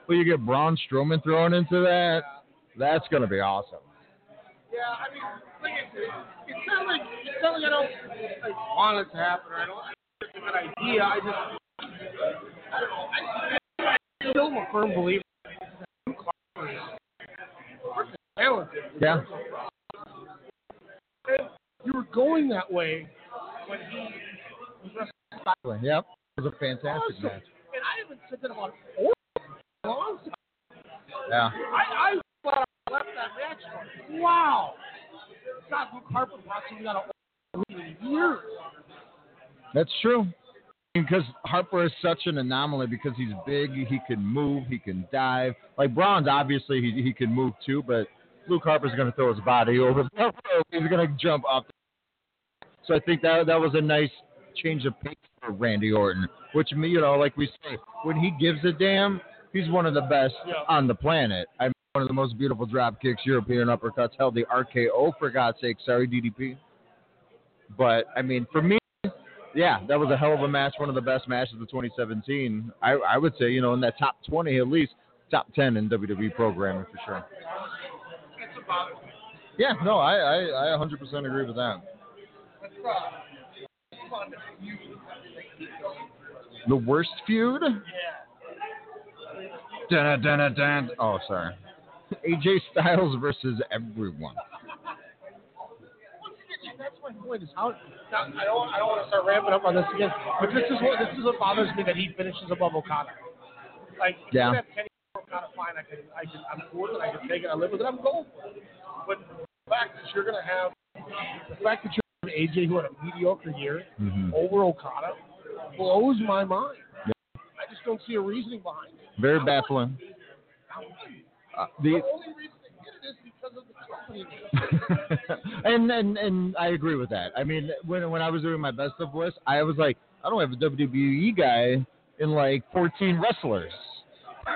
but you get Braun Strowman thrown into that. That's going to be awesome. Yeah, I mean, like I said, it's not like it's not like I don't like want it to happen or I don't. It's a good idea. I just I don't know. I, I still a firm believer. that Clark is talented. Yeah. You were going that way when he was wrestling. Yep. It was a fantastic Awesome. match. And I haven't said that about Orton a long time. Yeah. I, I thought I left that match going, wow. God, Luke Harper brought something out of in years. That's true. Because Harper is such an anomaly because he's big, he can move, he can dive. Like Braun's obviously he he can move too, but Luke Harper's going to throw his body over the *laughs* rope. He's going to jump up. So I think that that was a nice change of pace for Randy Orton, which me, you know, like we say, when he gives a damn, he's one of the best Yeah. on the planet. I mean, one of the most beautiful drop kicks, European uppercuts, held the RKO for God's sake. Sorry, DDP. But I mean, for me, yeah, that was a hell of a match. One of the best matches of 2017. I, I would say, you know, in that top 20 at least, top 10 in WWE programming for sure. It's about it. Yeah, no, I, I, I 100% agree with that. Let's, move on to feud. The worst feud? Yeah. Dun, dun, dun, dun. Oh, sorry. AJ Styles versus everyone. That's my point. Is how I don't I don't want to start ramping up on this again, but this is what this is what bothers me that he finishes above Okada. Like Yeah. you Kenny Okada fine. I can I can I'm cool with it. I can take it. I live with it. I'm going for it. But the fact that you're gonna have the fact that you're an AJ who had a mediocre year Mhm. over Okada blows my mind. I just don't see a reasoning behind it. Very baffling. Uh, the The only reason they did it is because of the company. *laughs* and and and I agree with that. I mean, when when I was doing my best of list, I was like, I don't have a WWE guy in like 14 wrestlers. *laughs*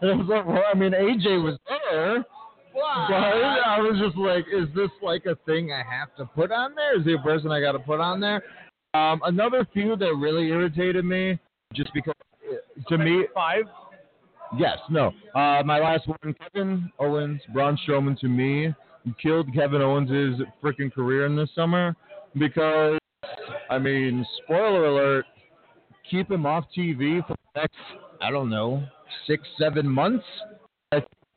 And I was like, well, I mean, AJ was there, but I was just like, is this like a thing I have to put on there? Is he a person I got to put on there? Um, another few that really irritated me, just because uh, to me, five. Yes, no. Uh, my last one, Kevin Owens, Braun Strowman to me killed Kevin Owens' freaking career in this summer because, I mean, spoiler alert, keep him off TV for the next, I don't know, six, seven months.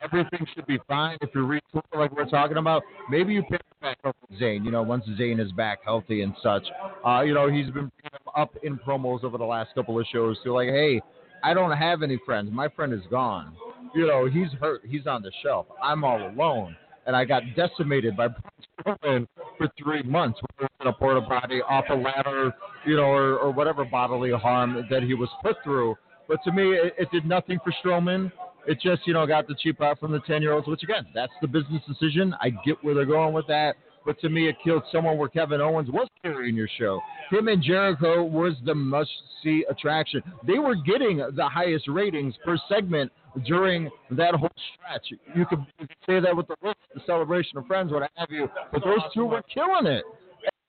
Everything should be fine if you're retooling like we're talking about. Maybe you pick back up Zayn, you know, once Zayn is back healthy and such. Uh, you know, he's been up in promos over the last couple of shows to like, hey, I don't have any friends. My friend is gone. You know, he's hurt. He's on the shelf. I'm all alone. And I got decimated by Strowman for three months. It's in a porta potty, off a ladder, you know, or, or whatever bodily harm that he was put through. But to me, it, it did nothing for Strowman. It just, you know, got the cheap out from the 10 year olds, which again, that's the business decision. I get where they're going with that. But to me, it killed someone where Kevin Owens was carrying your show. Him and Jericho was the must see attraction. They were getting the highest ratings per segment during that whole stretch. You could, say that with the list, the celebration of friends, what have you. But those two were killing it.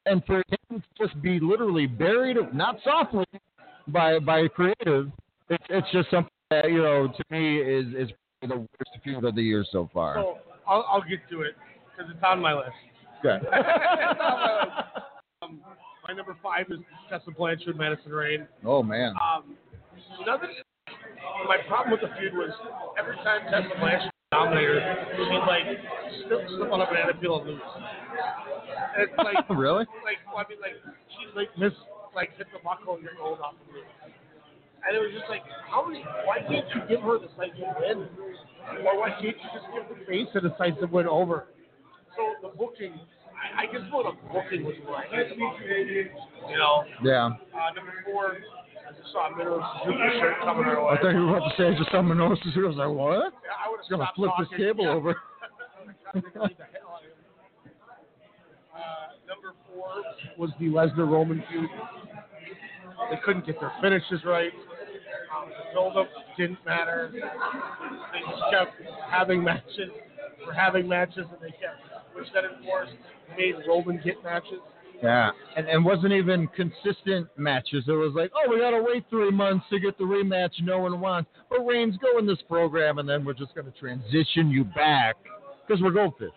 And for him to just be literally buried, not softly, by by creative, it's it's just something that you know to me is is the worst feud of the year so far. So I'll, I'll get to it because it's on my list. Okay. My. *laughs* Um, my number five is Tessa Blanchard, Madison Rayne. oh man. Um, another, my problem with the feud was every time Tessa Blanchard dominated she'd like slip, slip on a banana peel and lose. And it's like, *laughs* really? like, well, I mean, like she'd like miss, like hit the buckle and get rolled off the lose. And it was just like, how many? Why can't you give her the decisive win? Or why can't you just give the face a decisive win over? So the booking, I, I guess what the booking was like. You know, Yeah. uh, number four, I just saw a Minoru Suzuki shirt coming our way. I thought you were about to say just someone else's. I was like, what? Yeah, I would have He's gonna stopped flip this talking. table Yeah. over. *laughs* Uh, number four was the Lesnar Roman feud. They couldn't get their finishes right. Um, the build-up didn't matter. They just kept having matches for having matches, and they kept, which then enforced made Roman get matches. Yeah, and and wasn't even consistent matches. It was like, oh, we gotta wait three months to get the rematch no one wants. But Reigns, go in this program, and then we're just gonna transition you back because we're goldfish.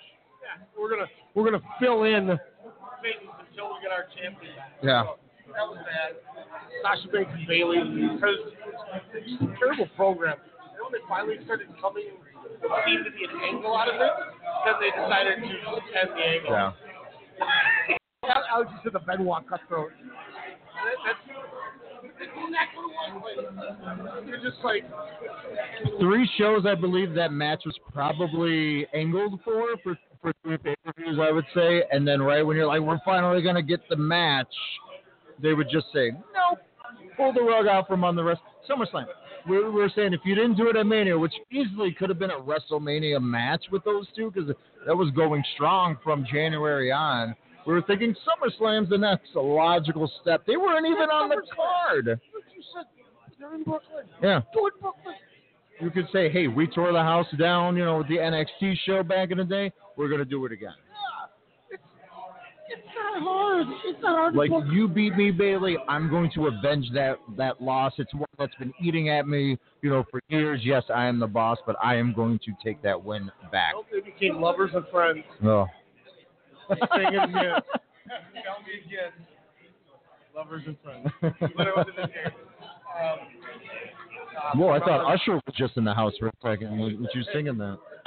Yeah, we're gonna we're gonna fill in until we get our champion. Yeah. So, that was bad. Sasha Banks and Bayley because it's a terrible program. And when they finally started coming, seemed to be an angle out of it, then they decided to end the angle. Yeah. I was just in the Benoit cutthroat. That, that's, that's exactly what it was. You're just like, Three shows, I believe that match was probably angled for for for three pay per views, I would say. And then right when you're like, we're finally gonna get the match, they would just say, nope, pull the rug out from on the rest. SummerSlam. We we were saying if you didn't do it at Mania, which easily could have been a WrestleMania match with those two, because that was going strong from January on. We were thinking SummerSlam's the next logical step. They weren't even on the card. like you said, they're in Brooklyn. Yeah. Do it, Brooklyn. You could say, hey, we tore the house down, you know, with the NXT show back in the day. We're going to do it again. It's not not hard. It's not hard. Like book. you beat me, Bayley. I'm going to avenge that that loss. It's one that's been eating at me, you know, for years. Yes, I am the boss, but I am going to take that win back. Nope, they became lovers and friends. Oh. Saying it again. *laughs* Tell me again. Lovers and friends. But it was in the game. Um, uh, Whoa, I thought Usher was just in the house for a second. Was, was you singing that? *coughs*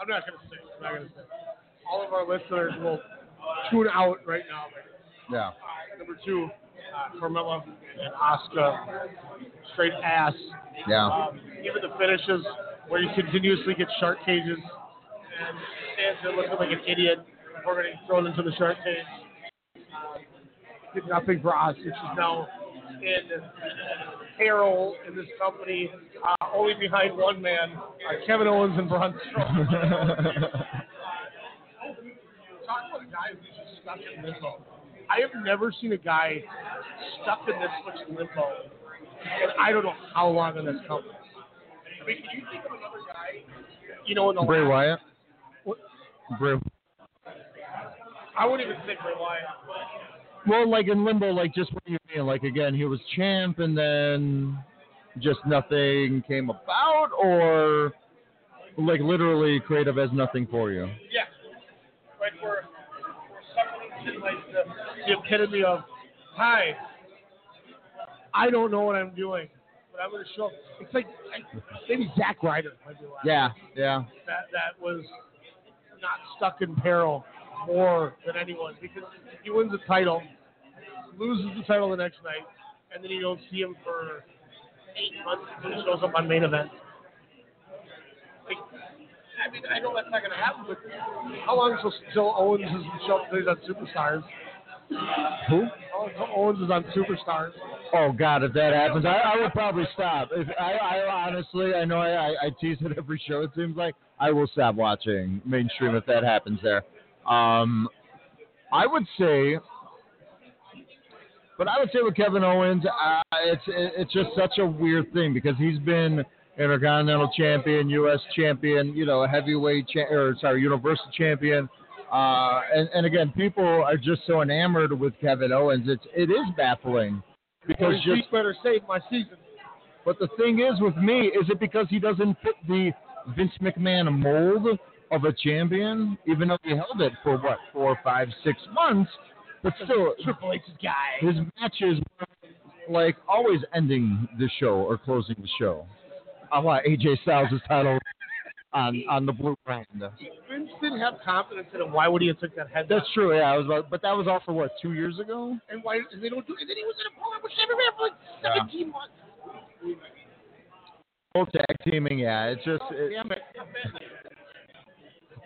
I'm not gonna sing. I'm not gonna say. All of our listeners will tune out right now. Yeah. uh, number two, uh, Carmella and Oscar, straight ass. Yeah. Um, even the finishes where you continuously get shark cages and stands there looking like an idiot before getting thrown into the shark cage. Um, did nothing for us. She's now in payroll in this company, uh, only behind one man, uh, Kevin Owens and Braun Strowman. *laughs* Talk about a guy who's just stuck in limbo. I have never seen a guy stuck in this much limbo, and I don't know how long in this company. I mean, can you think of another guy, you know, in the Bray last, Wyatt. What? Bray. I wouldn't even say Bray Wyatt. Well, like in limbo, like just what you mean. Like again, he was champ, and then just nothing came about, or like literally creative has nothing for you. Yeah. Like we're something like the, the epitome of, hi, I don't know what I'm doing, but I'm going to show. It's like I- maybe Zack Ryder might be last Yeah, yeah. that that was not stuck in peril more than anyone because he wins the title, loses the title the next night, and then you don't see him for eight months until he shows up on main event. Like, I mean, I know that's not going to happen, but how long until, until Owens is show he's on Superstars? Who? How long until Owens is on Superstars? Oh God, if that happens, I, I would probably stop. If I, I honestly, I know I, I, I tease it every show. It seems like I will stop watching mainstream if that happens there. Um, I would say, but I would say with Kevin Owens, uh, it's it, it's just such a weird thing because he's been Intercontinental Champion, U.S. Champion, you know, a heavyweight cha- or sorry, Universal Champion. Uh, and, and again, people are just so enamored with Kevin Owens. It's it is baffling because Because just better save my season. but the thing is with me, is it because he doesn't fit the Vince McMahon mold of a champion, even though he held it for what, four, five, six months, but still Triple H's guy. his matches were like always ending the show or closing the show. I want AJ Styles' title on *laughs* on the blue brand. Vince didn't have confidence in him. Why would he have took that head? That's true, yeah. I was, about- but that was all for what, two years ago? And why and they don't do? And then he was in a program with Man for like Yeah. 17 months. Full tag teaming, yeah. It's just oh, it, Damn it!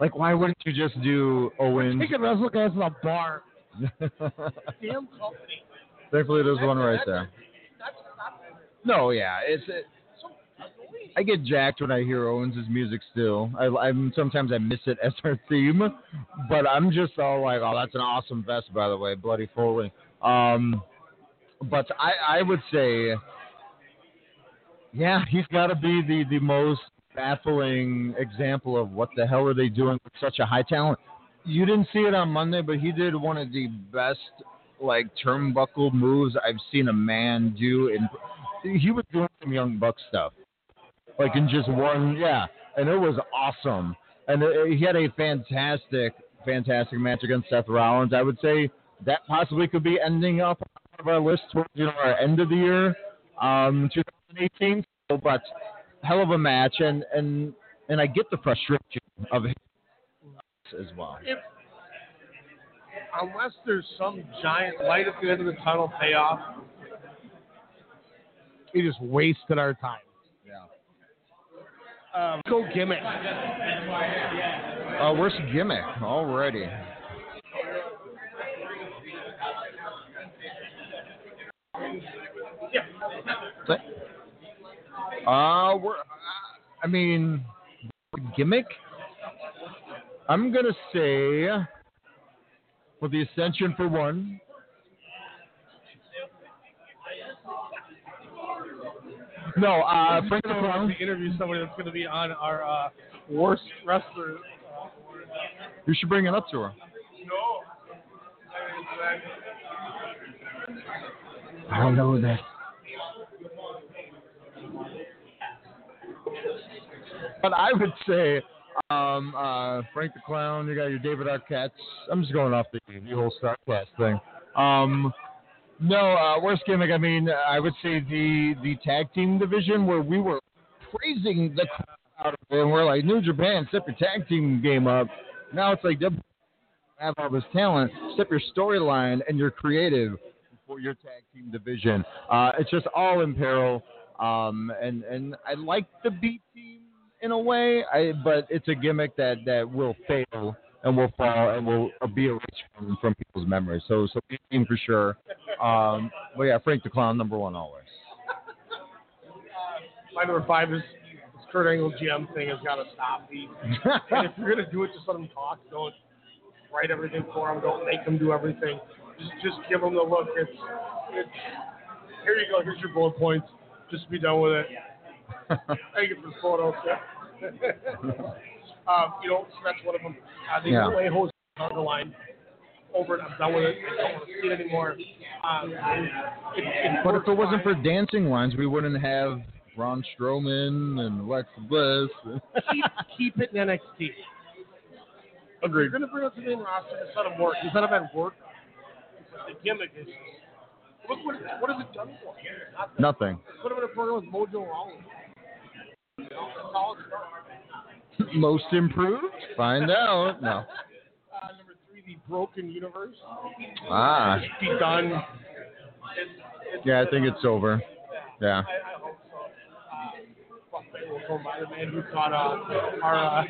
like, why wouldn't you just do Owens? Taking wrestle guys to the bar. *laughs* Damn company. Thankfully, there's one right there. That's No, yeah, it's. It. I get jacked when I hear Owens' music still. I, I'm sometimes I miss it as our theme, but I'm just all like, oh, that's an awesome vest, by the way, bloody Foley. Um, but I, I would say, yeah, he's got to be the the most baffling example of what the hell are they doing with such a high talent. You didn't see it on Monday, but he did one of the best like turnbuckle moves I've seen a man do. And he was doing some young buck stuff, like in just one, yeah, and it was awesome. And it, he had a fantastic, fantastic match against Seth Rollins. I would say that possibly could be ending up on our list towards you know our end of the year, um, 2018. So, but hell of a match, and and and I get the frustration of it as well. If unless there's some giant light at the end of the tunnel payoff, he just wasted our time. Um, go gimmick. Uh, where's gimmick already? Yeah. Uh, we're, I mean, gimmick. I'm gonna say, with the Ascension for one. No, uh, *laughs* Frank the Clown. To interview somebody that's going to be on our uh, worst wrestler. Uh, You should bring it up to her. No. I don't know that. But I would say, um, uh, Frank the Clown, you got your David Arquette. I'm just going off the, the whole Starrcast thing. Um, no, uh, worst gimmick. I mean, I would say the the tag team division where we were praising the of it, and we're like, New Japan, step your tag team game up. Now it's like, have all this talent, step your storyline and your creative for your tag team division. Uh, it's just all in peril. Um, and and I like the B team in a way, I, but it's a gimmick that, that will fail and will fall and will be erased from, from people's memories. So so B team for sure. Um, but yeah, Frank the Clown number one always. My number five is this Kurt Angle GM thing has got to stop. The, *laughs* and if you're gonna do it, just let him talk. Don't write everything for him. Don't make him do everything. Just just give him the look. It's it's here you go. Here's your bullet points. Just be done with it. *laughs* Thank you for the photos. *laughs* Yeah. um, you know, so that's one of them. Uh, the Yeah. LA host on the line. Over it. I'm done with it. I don't want to see it anymore. Um, it, it But if it wasn't for dancing lines, we wouldn't have Braun Strowman and Alexa Bliss. keep, keep it in NXT. Agreed. You're going to bring to the main roster and let him work. Let him have work. The gimmick is. Look what, what has it done for? Nothing. Nothing. Put him in a program with Mojo Rawley. You know, that's all it's done. *laughs* Most improved? Find out. No. The Broken Universe. Ah. Be done. It's, it's, Yeah, I think it's over. Yeah. I, I hope so. Uh, fuck, they will go by the man who thought uh, our, uh,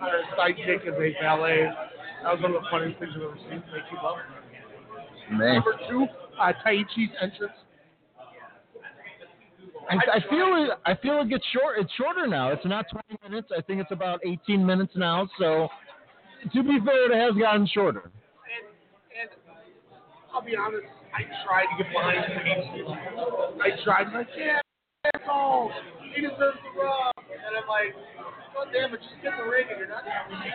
our sidekick is a ballet. That was one of the funniest things I've ever seen. Make you love. Man. Number two, uh, Taichi's entrance. I, I feel it. I feel it gets short. It's shorter now. It's not 20 minutes. I think it's about 18 minutes now. So, to be fair, it has gotten shorter. And, and I'll be honest, I tried to get behind him. I tried, like, yeah, asshole. He deserves the rub. And I'm like, God damn it, just get the ring and you're not,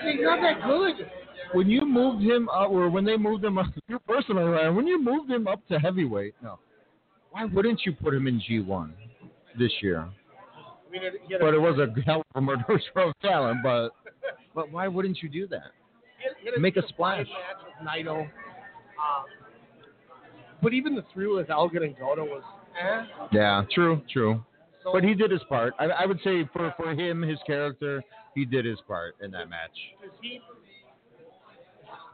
he's not that good. When you moved him up, or when they moved him up, *laughs* your personal Ryan, when you moved him up to heavyweight, no, why wouldn't you put him in G1 this year? I mean, it, But it was a hell of a murderous *laughs* of talent. But but why wouldn't you do that? He had, Make a splash. match with Naito. Um, but even the three with Elgin and Goto was, eh. Yeah, true, true. So, But he did his part. I, I would say for for him, his character, he did his part in that match. he,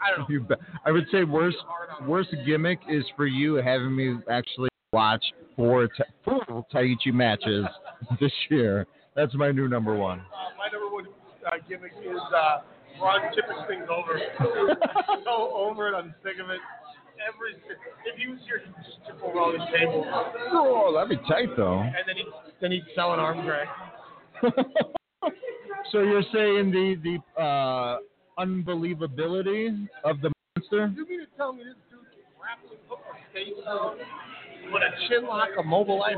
I don't know. You bet. I would say worst worst gimmick is for you having me actually watch four ta- full Taichi matches *laughs* this year. That's my new number one. Uh, my number one uh, gimmick is uh, Braun tipping things over. *laughs* so over it, I'm sick of it. Every if he was here, he'd just tip over all his table, Oh, that'd be tight though. and then he'd then he'd sell an arm drag. *laughs* so you're saying the the uh, unbelievability of the monster? You mean to tell me this dude can grappling hook a face with a chin lock, a mobile life?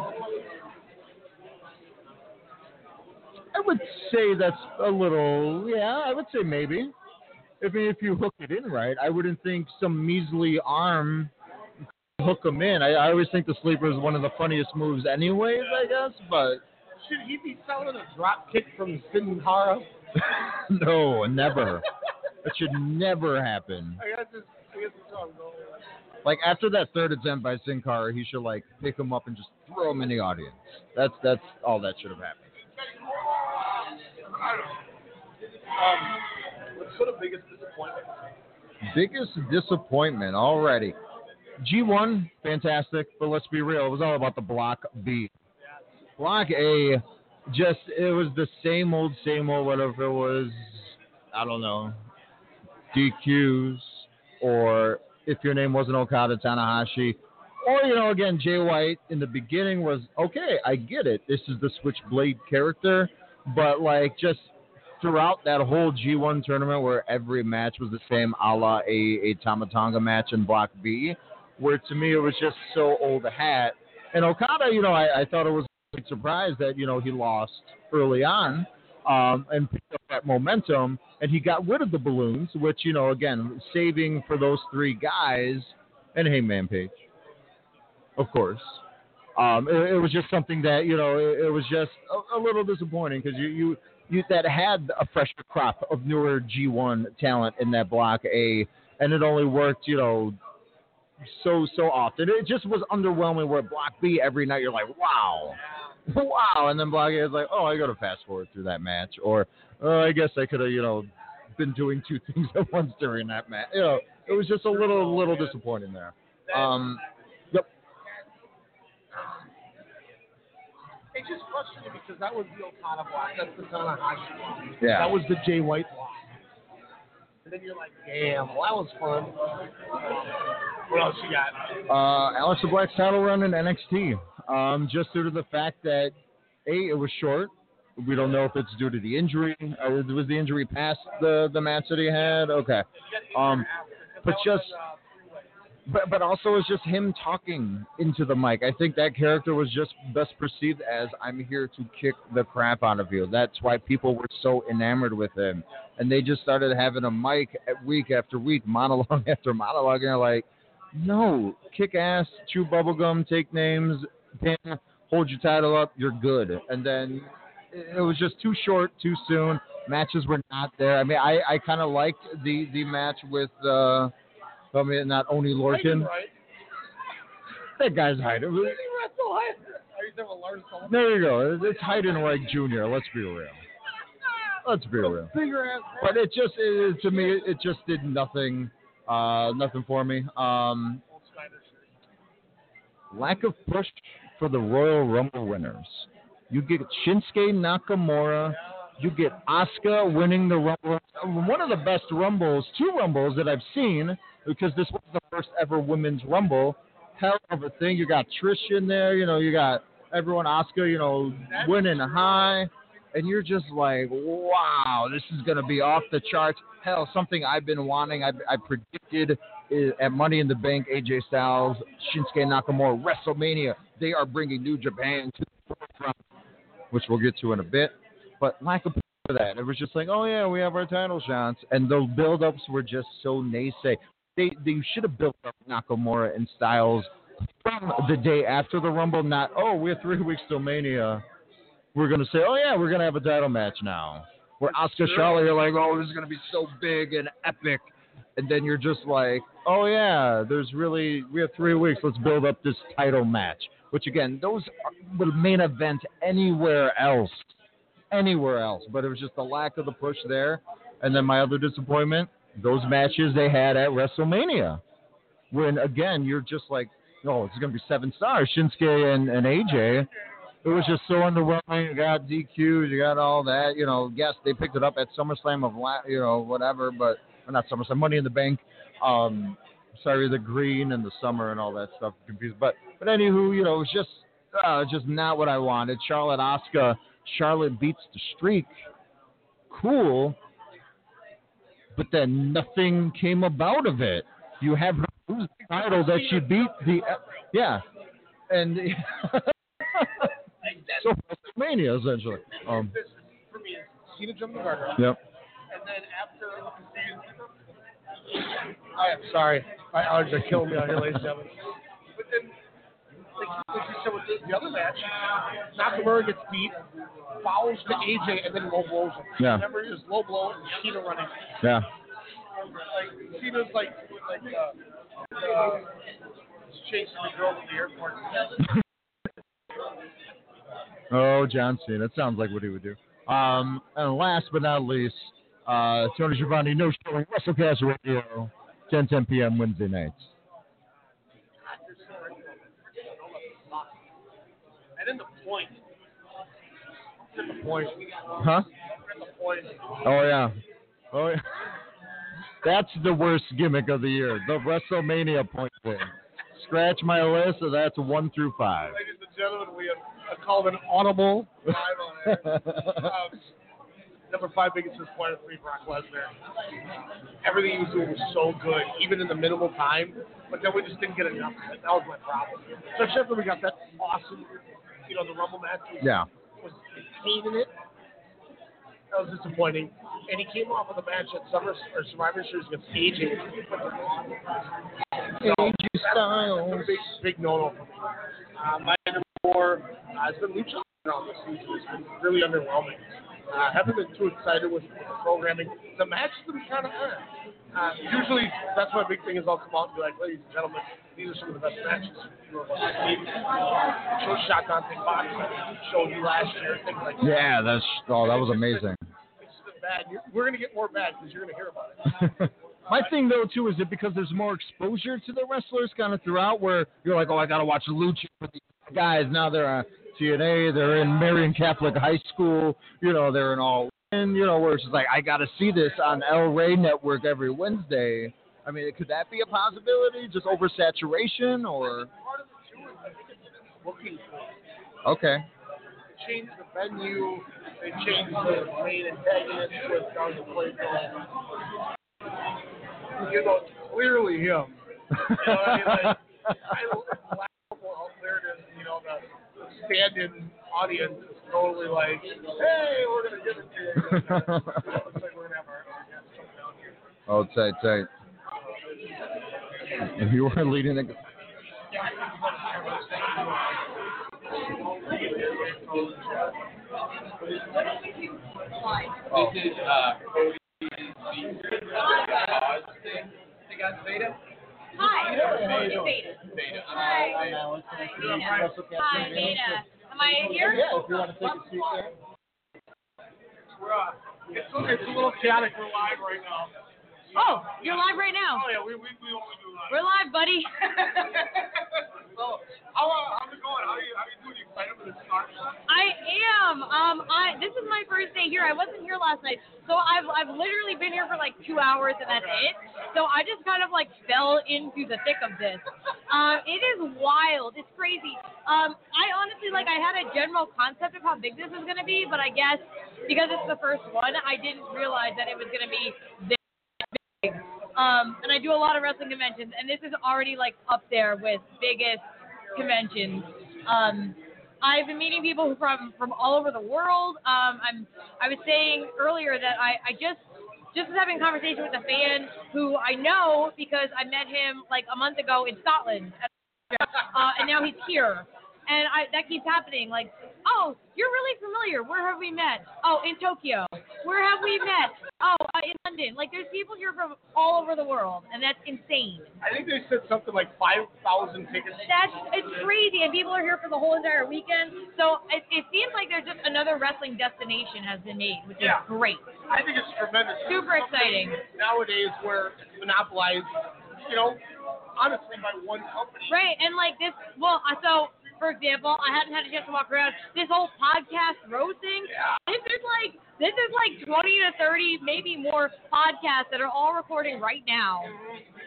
I would say that's a little, yeah, I would say maybe. If if you hook it in right, I wouldn't think some measly arm could hook him in. I, I always think the sleeper is one of the funniest moves, anyways. I guess, but Should he be selling a drop kick from Sin Cara? *laughs* no, never. That should never happen. I guess it's, I guess it's all going. Like after that third attempt by Sin Cara, he should like pick him up and just throw him in the audience. That's that's all that should have happened. Um, what's sort of biggest disappointment? Biggest disappointment already. G1, fantastic, but let's be real, it was all about the Block B. Block A, just, it was the same old, same old, whatever it was, I don't know, DQs, or if your name wasn't Okada Tanahashi, or, you know, again, Jay White in the beginning was, okay, I get it, this is the Switchblade character, but, like, just throughout that whole G1 tournament where every match was the same a la a, a Tama Tonga match in Block B, where to me it was just so old hat. And Okada, you know, I, I thought it was a big surprise that, you know, he lost early on um, and picked up that momentum, and he got rid of the balloons, which you know, again, saving for those three guys and Hangman Page, of course. Um, it, it was just something that you know, it, it was just a, a little disappointing because you, you you that had a fresher crop of newer G1 talent in that block A, and it only worked, you know, so so often. It just was underwhelming. Where Block B every night you're like, wow, wow, and then Block A is like, oh, I got to fast forward through that match, or oh, I guess I could have, you know, been doing two *laughs* things at once during that match. You know, it was just a little little disappointing there. Um, yep. It just frustrated me because that was the Okada block. That's the Tanahashi block. Yeah. That was the Jay White block. And then you're like, damn, well, that was fun. What else you got? Uh, Aleister Black's title run in NXT. Um, just due to the fact that a it was short. We don't know if it's due to the injury. Uh, was the injury past the the match that he had? Okay. Um, but just but but also it's just him talking into the mic. I think that character was just best perceived as I'm here to kick the crap out of you. That's why people were so enamored with him, and they just started having a mic week after week, *laughs* monologue after monologue, and like, no, kick ass, chew bubblegum, take names, pin, hold your title up, you're good. And then it it was just too short, too soon. Matches were not there. I mean, I, I kind of liked the, the match with, uh, I mean, not Oni Lorcan. That guy's hiding. There you go. It's hiding right Junior. Let's be real. Let's be real. But it just, it, to me, it just did nothing, uh, nothing for me. Um, lack of push for the Royal Rumble winners. You get Shinsuke Nakamura. You get Asuka winning the Rumble. One of the best Rumbles, two Rumbles that I've seen, because this was the first ever Women's Rumble. Hell of a thing. You got Trish in there. You know, you got everyone, Asuka, you know, winning high. And you're just like, wow, this is going to be off the charts. Hell, something I've been wanting. I, I predicted at Money in the Bank, AJ Styles, Shinsuke Nakamura, WrestleMania. They are bringing New Japan to the forefront, which we'll get to in a bit. But lack of that, it was just like, oh yeah, we have our title shots, and the build-ups were just so naysay. They they should have built up Nakamura and Styles from the day after the Rumble, not oh we're three weeks till Mania. We're gonna say, oh yeah, we're gonna have a title match now. Where Asuka Charlotte, you're like, oh, this is gonna be so big and epic, and then you're just like, oh yeah, there's really we have three weeks. Let's build up this title match. Which again, those are, would main event anywhere else, anywhere else. But it was just the lack of the push there. And then my other disappointment, those matches they had at WrestleMania, when again you're just like, oh, it's gonna be seven stars, Shinsuke and, and AJ. It was just so underwhelming. You got DQ, you got all that. You know, yes, they picked it up at SummerSlam of la- you know whatever, but not SummerSlam, Money in the Bank. Um, sorry, the green and the summer and all that stuff confused. But but anywho, you know, it was just uh, just not what I wanted. Charlotte Asuka, Charlotte beats the streak. Cool, but then nothing came about of it. You have her lose the title that she beat the yeah, and *laughs* so WrestleMania essentially. Um, This for me Cena jumped the guardrail. yep. And then after. I am sorry. My allergies are killing me out here, ladies and gentlemen. But *laughs* then, like, like you said with the, the other match, Nakamura gets beat, fouls to AJ, and then low blows him. Yeah. Remember, it was low blow and Cena running. Yeah. Like, Cena's like, like, uh, uh, chasing the girl to the airport. *laughs* Oh, John Cena. That sounds like what he would do. Um, and last but not least, uh, Tony Giovanni, no showing WrestleCast Radio, 10 10 p.m. Wednesday nights. And then the point. Point. Huh? Point. Oh, yeah. Oh, yeah. *laughs* That's the worst gimmick of the year. The WrestleMania point thing. Scratch my list, so that's one through five. Ladies and gentlemen, we have a call an audible live on air. *laughs* Um, number five biggest disappointment for me, Brock Lesnar. Everything he was doing was so good, even in the minimal time, but then we just didn't get enough of it. That was my problem. Especially after we got that awesome, you know, the Rumble match was, Yeah. was Kane in it. That was disappointing. And he came off with a match at Summer or Survivor Series against AJ. So, AJ that's Styles. a big, big no-no for me. Uh, my number four uh, has been Lucha Underground this season. It's been really underwhelming. Uh, haven't been too excited with, with the programming. The matches have been kind of eh. Uh, usually, that's my big thing is I'll come out and be like, ladies and gentlemen, these are some of the best matches you ever seen. Show Shotgun Thing Box showed you last year, things like that. Yeah, that's oh, that was amazing. It's just been bad. You're, we're going to get more bad because you're going to hear about it. *laughs* My thing though too is it because there's more exposure to the wrestlers kind of throughout where you're like, oh, I gotta watch Lucha with these guys. Now they're on TNA, they're in Marion Catholic High School, you know, they're in all in, you know, where it's just like I gotta see this on El Rey Network every Wednesday. I mean, could that be a possibility? Just oversaturation or Part of it too is I think it's booking for okay. They changed the venue. They changed the main antagonist with Garza Plato. You know, clearly him. You know I mean? Like, I it's laughable how clear it is. You know, the stand-in audience is totally like, "Hey, we're gonna give it to you." *laughs* Looks like we're gonna have our, our guests come down here. oh, tight, tight. If you were leading the This is uh, Cody's secret cause thing. They got Veda. Hi, it's Veda. Beta. Veda. Hi. I'm Alex. Hi, Beta. Hi, Beta. Am I here? Yeah, if you want to take a seat there. We're, uh, it's, it's a little chaotic. We're live right now. Oh, you're live right now. Oh yeah, we we we only do live. We're live, buddy. *laughs* *laughs* so, how uh, how's it going? How you how you doing? You excited for the start? I am. Um, I this is my first day here. I wasn't here last night, so I've I've literally been here for like two hours and that's it. So I just kind of like fell into the thick of this. Um, it is wild. It's crazy. Um, I honestly like I had a general concept of how big this was gonna be, but I guess because it's the first one, I didn't realize that it was gonna be this. Um, and I do a lot of wrestling conventions, and this is already like up there with biggest conventions. Um, I've been meeting people from from all over the world. Um, I'm I was saying earlier that I I just just was having a conversation with a fan who I know because I met him like a month ago in Scotland, uh, and now he's here. And I, that keeps happening. Like, oh, you're really familiar. Where have we met? Oh, in Tokyo. Where have we met? Oh, uh, in London. Like, there's people here from all over the world, and that's insane. I think they said something like five thousand tickets. That's it's crazy, and people are here for the whole entire weekend. So it, it seems like there's just another wrestling destination has been made, which Yeah. is great. I think it's tremendous. Super exciting. Nowadays, where it's monopolized, you know, honestly, by one company. Right, and like this, well, uh, so for example, I hadn't had a chance to walk around. This whole podcast road thing. This is like this is like 20 to 30, maybe more podcasts that are all recording right now.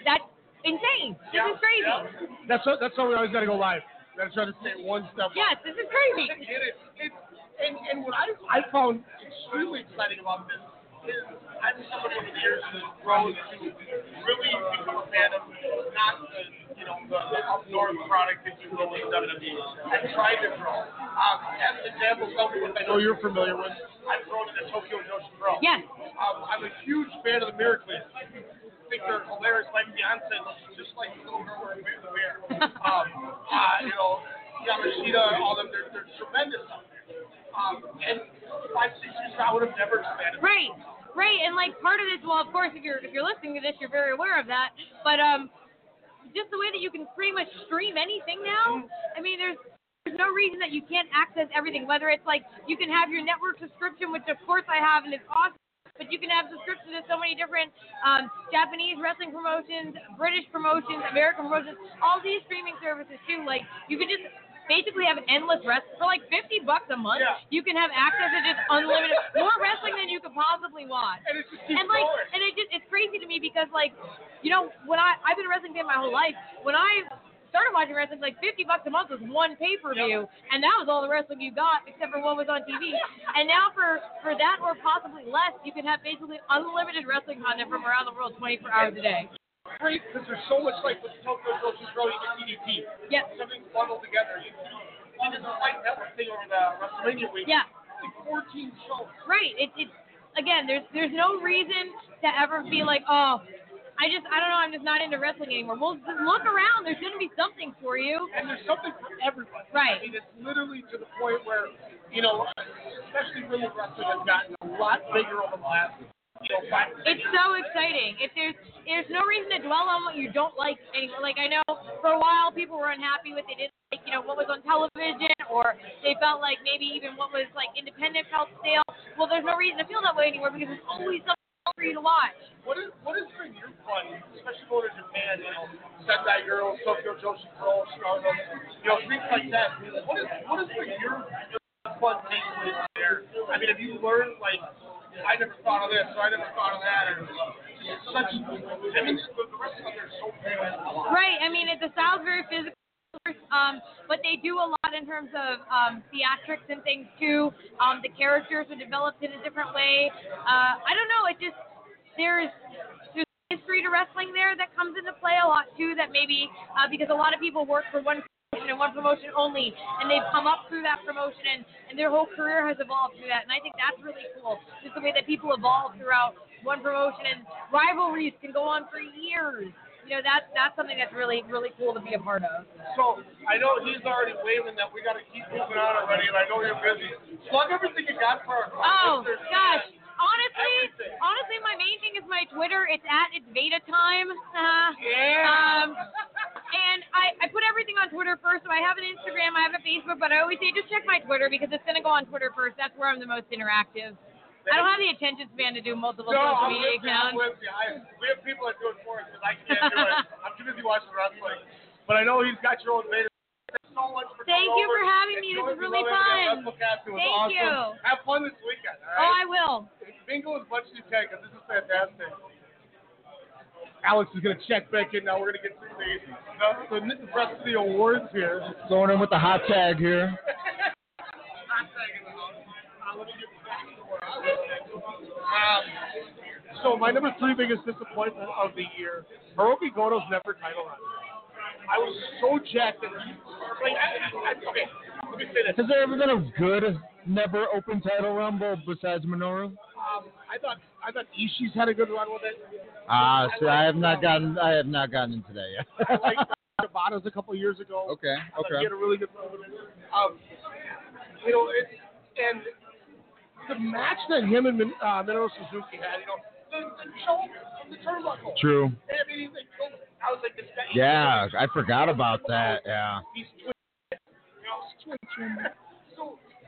That's insane. This is crazy. That's what, that's why we always got to go live. Got to try to stay one step. Yes, this is crazy. It? It's, and and what I I found extremely exciting about this is I'm somebody over the years who's grown to really become a fan of not the you know the, the up north product that you will in WWE. I've tried to grow. Um, as an example, something which I know you're familiar with, I've grown into Tokyo Joshi Pro. Yes. Um, I'm a huge fan of the Miracles. I think they're hilarious. My Beyonce looks just like the little girl in the bear. *laughs* Um, uh, you know, Yamashita, and all them, they're, they're tremendous. Um, and five, six years I would have never expanded. Right, right, and like part of this, well, of course, if you're if you're listening to this, you're very aware of that. But um, just the way that you can pretty much stream anything now. I mean, there's there's no reason that you can't access everything. Whether it's like you can have your network subscription, which of course I have, and it's awesome. But you can have subscriptions to so many different um, Japanese wrestling promotions, British promotions, American promotions, all these streaming services too. Like you could just basically have endless rest for like 50 bucks a month. Yeah. You can have access to just unlimited *laughs* more wrestling than you could possibly watch. And and like, going. and it just it's crazy to me because like, you know, when I I've been a wrestling fan my whole life. When I started watching wrestling, like 50 bucks a month was one pay per view, and that was all the wrestling you got except for what was on TV. *laughs* And now for for that or possibly less, you can have basically unlimited wrestling content from around the world 24 hours a day. Great, because there's so much like with Tokyo Joshi Pro, you get DDT. Yes. Something's bundled together. You, you did the Fight Network thing over the WrestleMania week. Yeah. Like 14 shows. Right. It, it's again, there's there's no reason to ever be like, oh, I just I don't know, I'm just not into wrestling anymore. Well, just look around. There's going to be something for you. And there's something for everybody. Right. I mean, it's literally to the point where, you know, especially women's wrestling has gotten a lot bigger over the last, you know, five. It's so exciting. If there's there's no reason to dwell on what you don't like anymore. Like I know for a while people were unhappy with they didn't like you know what was on television or they felt like maybe even what was like independent felt stale. Well, there's no reason to feel that way anymore because there's always something for you to watch. What is what has been your fun, especially going to Japan? You know, Sendai Girls, Tokyo Joshi Stardom, you know, things like that. What is what been your, your fun takeaways there? I mean, have you learned like I never thought of this, or I never thought of that, or such? I mean, the, them are so big. Right. I mean, it, the style's very physical. Um, but they do a lot in terms of um, theatrics and things too. Um, the characters are developed in a different way. Uh, I don't know. It just there's there's history to wrestling there that comes into play a lot too. That maybe uh, because a lot of people work for one promotion and one promotion only, and they've come up through that promotion and and their whole career has evolved through that. And I think that's really cool. Just the way that people evolve throughout one promotion and rivalries can go on for years you know that's that's something that's really really cool to be a part of. So I know he's already waving that we got to keep moving on already, and I know you're busy. Plug everything you got for our Oh listeners. gosh. Honestly, honestly, my main thing is my Twitter. It's at it's Veda time. Uh, Yeah. Um, and I, I put everything on Twitter first. So I have an Instagram, I have a Facebook, but I always say just check my Twitter because it's gonna go on Twitter first. That's where I'm the most interactive. I don't have the attention span to do multiple No, social media. I'm accounts. with you. I, we have people that do it for us because I can't do it. *laughs* I'm too busy watching wrestling. But I know he's got your own. Thanks so much for Thank you for over. having me. This is really fun. Everything WrestleCast. It was Thank awesome. you. Have fun this weekend, all Oh. I will. Bingo as much as you can because this is fantastic. Alex is going to check back in now. We're going to get through the, the, the rest of the awards here. Throwing in with the hot tag here. *laughs* Um, so my number three biggest disappointment of the year, Hirooki Goto's NEVER title run. I was so jacked that he, like, I, I, okay, let me say this. Has there ever been a good, NEVER open title rumble besides Minoru? Um, I thought I thought Ishii's had a good run with it. Ah, see, I have not gotten, I have not gotten into that yet. I liked Shibata's *laughs* a couple years ago. Okay, I okay. He had a really good run with it. Um, you know, it, and the match that him and uh, Minoru Suzuki had, you know, the, the choke the turnbuckle. True. I mean, he's like, I was like, this guy. Yeah, I forgot about that. Yeah. He's twitching. You know, he's twitching.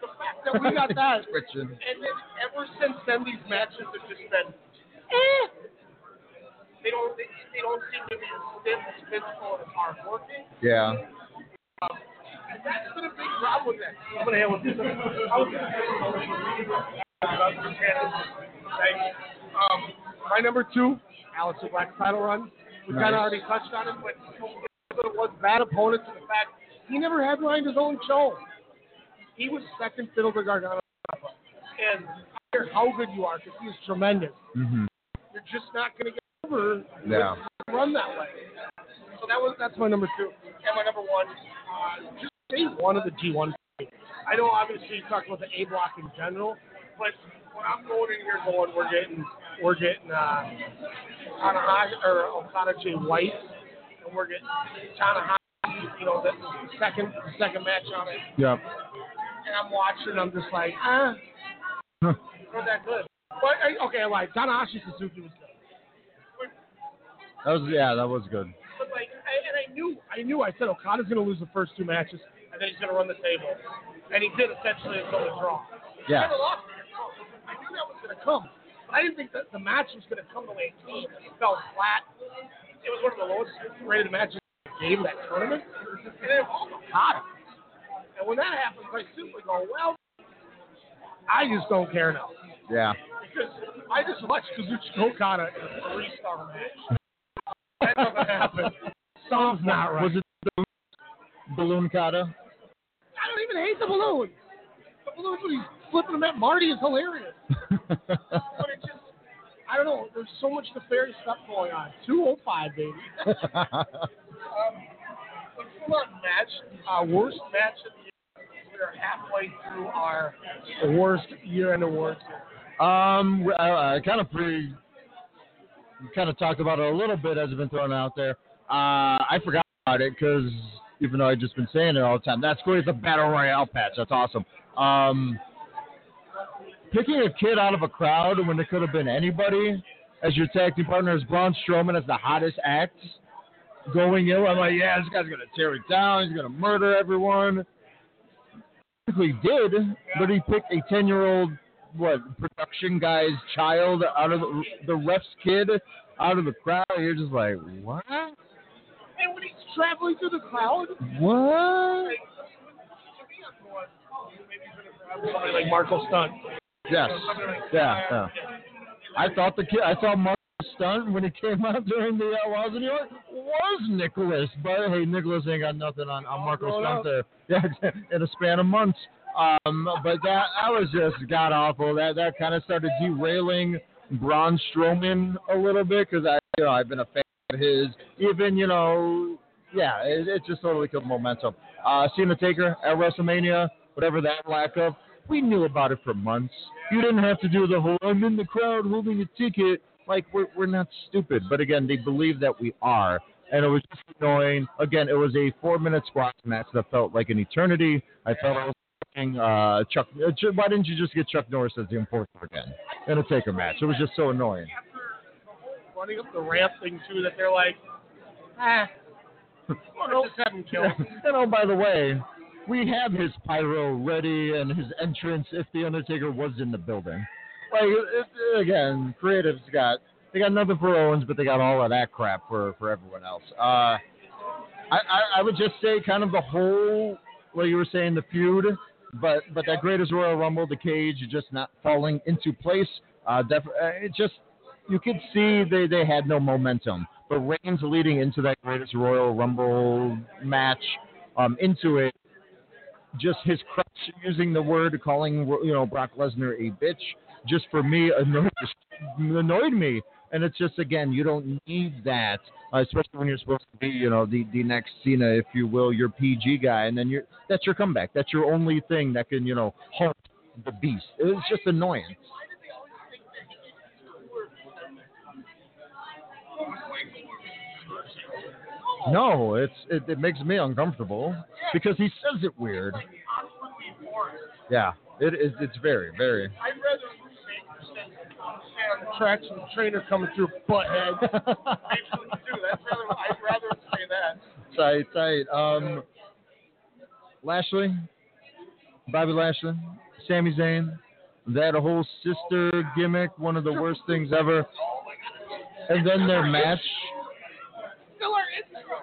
So the fact that we got *laughs* that, Twitching. and then ever since then, these matches have just been, eh. They don't, they, they don't seem to be as stiff, as physical, and as hard working. Yeah. Um, and that's been a big problem with that. I'm gonna handle this. I was Um, my number two, Aleister Black title run. We kind of already touched on it, but it was bad opponents. In fact, he never had behind his own show. He was second fiddle to Gargano. And I don't care how good you are, because he is tremendous. hmm You're just not going to get over Yeah. run that way. So that was that's my number two. And my number one, uh, just say one of the G1. I know obviously you talked about the A block in general, but when I'm going in here going, we're getting we're getting uh, Tanahashi or Okada Jay White, and we're getting Tanahashi. You know the second the second match on it, Yep. And I'm watching. I'm just like, ah, not that good. But okay, I lied. Tanahashi Suzuki was good. That was yeah, that was good. But like, I, and I knew, I knew. I said Okada's going to lose the first two matches, and then he's going to run the table, and he did essentially until the draw. Yeah. He kinda lost. I knew that was going to come, but I didn't think that the match was going to come the way it came. It fell flat. It was one of the lowest rated matches game that tournament, and it involved Okada. And when that happens, I simply go, well, I just don't care now. Yeah. Because I just watched Kazuchika Okada in a three-star match. That doesn't *laughs* happen. Something's not right. Was it the balloon kata? I don't even hate the balloon. The balloons when he's flipping them at Marty is hilarious. *laughs* but it just, I don't know. There's so much nefarious stuff going on. 205, baby. *laughs* um, but full on match, uh, worst match of the are halfway through our worst year-end awards. Um, I, I kind of pre, kind of talked about it a little bit as it's been thrown out there. Uh, I forgot about it because even though I've just been saying it all the time, that's great. A battle royale patch. That's awesome. Um, picking a kid out of a crowd when it could have been anybody as your tag team partner is Braun Strowman as the hottest act going ill. I'm like, yeah, this guy's gonna tear it down. He's gonna murder everyone. He did, but he picked a ten year old what production guy's child out of the, the ref's kid out of the crowd. You're just like, what? And when he's traveling through the crowd, What? somebody like Marco Stunt. Yes. Yeah. yeah. I thought the kid. I thought Mark Stunt when he came out during the Outlaws of New York was Nicholas, but hey, Nicholas ain't got nothing on, on Marco Stunt there. Yeah, *laughs* in a span of months. Um, but that that was just god awful. That that kind of started derailing Braun Strowman a little bit because I you know I've been a fan of his. Even you know yeah, it, it just totally killed momentum. Uh, Cena Taker at WrestleMania, whatever that lack of, we knew about it for months. You didn't have to do the whole I'm in the crowd holding a ticket. Like we're we're not stupid, but again, they believe that we are, and it was just annoying. Again, it was a four minute squash match that felt like an eternity. I felt I was watching uh, Chuck. uh, Why didn't you just get Chuck Norris as the enforcer again in a Taker match? It was just so annoying. Running up the ramp thing too, that they're like, ah, *laughs* oh no, just have him killed. *laughs* and oh, by the way, we have his pyro ready and his entrance if the Undertaker was in the building. Like it, it- again, creatives got they got nothing for Owens, but they got all of that crap for for everyone else. Uh, I, I I would just say kind of the whole, like you were saying, the feud, but but that greatest Royal Rumble, the cage, just not falling into place. Uh, def- uh, it just you could see they, they had no momentum. But Reigns leading into that greatest Royal Rumble match, um, into it, just his crutch using the word, calling you know Brock Lesnar a bitch, just for me annoyed, annoyed me. And it's just again, you don't need that, uh, especially when you're supposed to be, you know, the, the next Cena, if you will, your PG guy, and then you're that's your comeback. That's your only thing that can, you know, halt the beast. It was just annoying. No, it's it, it makes me uncomfortable because he says it weird. Yeah, it is. It's very, very. I'd rather stand on the tracks and the trainer coming through butthead. Actually, do. That's rather. I'd rather say that. tight, tight. Um, Lashley, Bobby Lashley, Sami Zayn, that whole sister gimmick, one of the worst things ever. And then their match,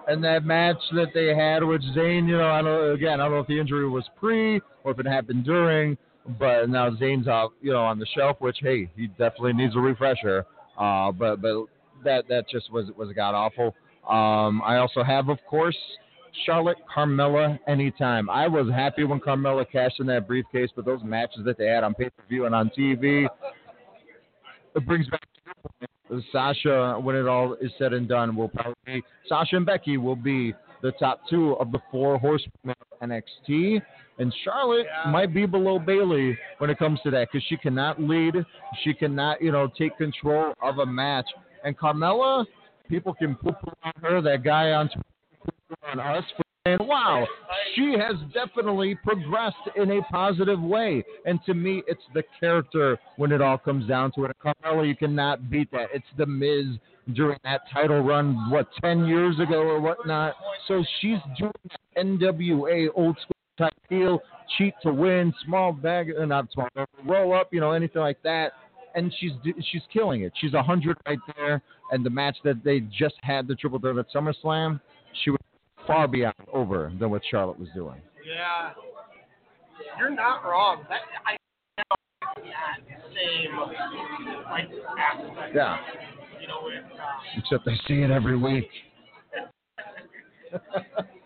and that match that they had, which Zayn, you know, I don't again, I don't know if the injury was pre or if it happened during, but now Zayn's out, you know, on the shelf. Which hey, he definitely needs a refresher. Uh, but but that that just was was god awful. Um, I also have, of course, Charlotte Carmella anytime. I was happy when Carmella cashed in that briefcase, but those matches that they had on pay per view and on TV, it brings back Sasha, when it all is said and done, will probably be Sasha and Becky will be the top two of the four horsemen NXT. And Charlotte might be below Bayley when it comes to that because she cannot lead, she cannot, you know, take control of a match. And Carmella, people can poo on her. That guy on Twitter on us for saying, "Wow, she has definitely progressed in a positive way." And to me, it's the character when it all comes down to it. Carmella, you cannot beat that. It's the Miz during that title run, what ten years ago or whatnot. So she's doing NWA old school type heel, cheat to win, small bag, uh, not small, bag, roll up, you know, anything like that. And she's she's killing it. She's a hundred right there. And the match that they just had, the triple threat at SummerSlam, she was far beyond over than what Charlotte was doing. Yeah, you're not wrong. That I same like aspect. Yeah. You know, with uh, Except I see it every week. *laughs* *laughs*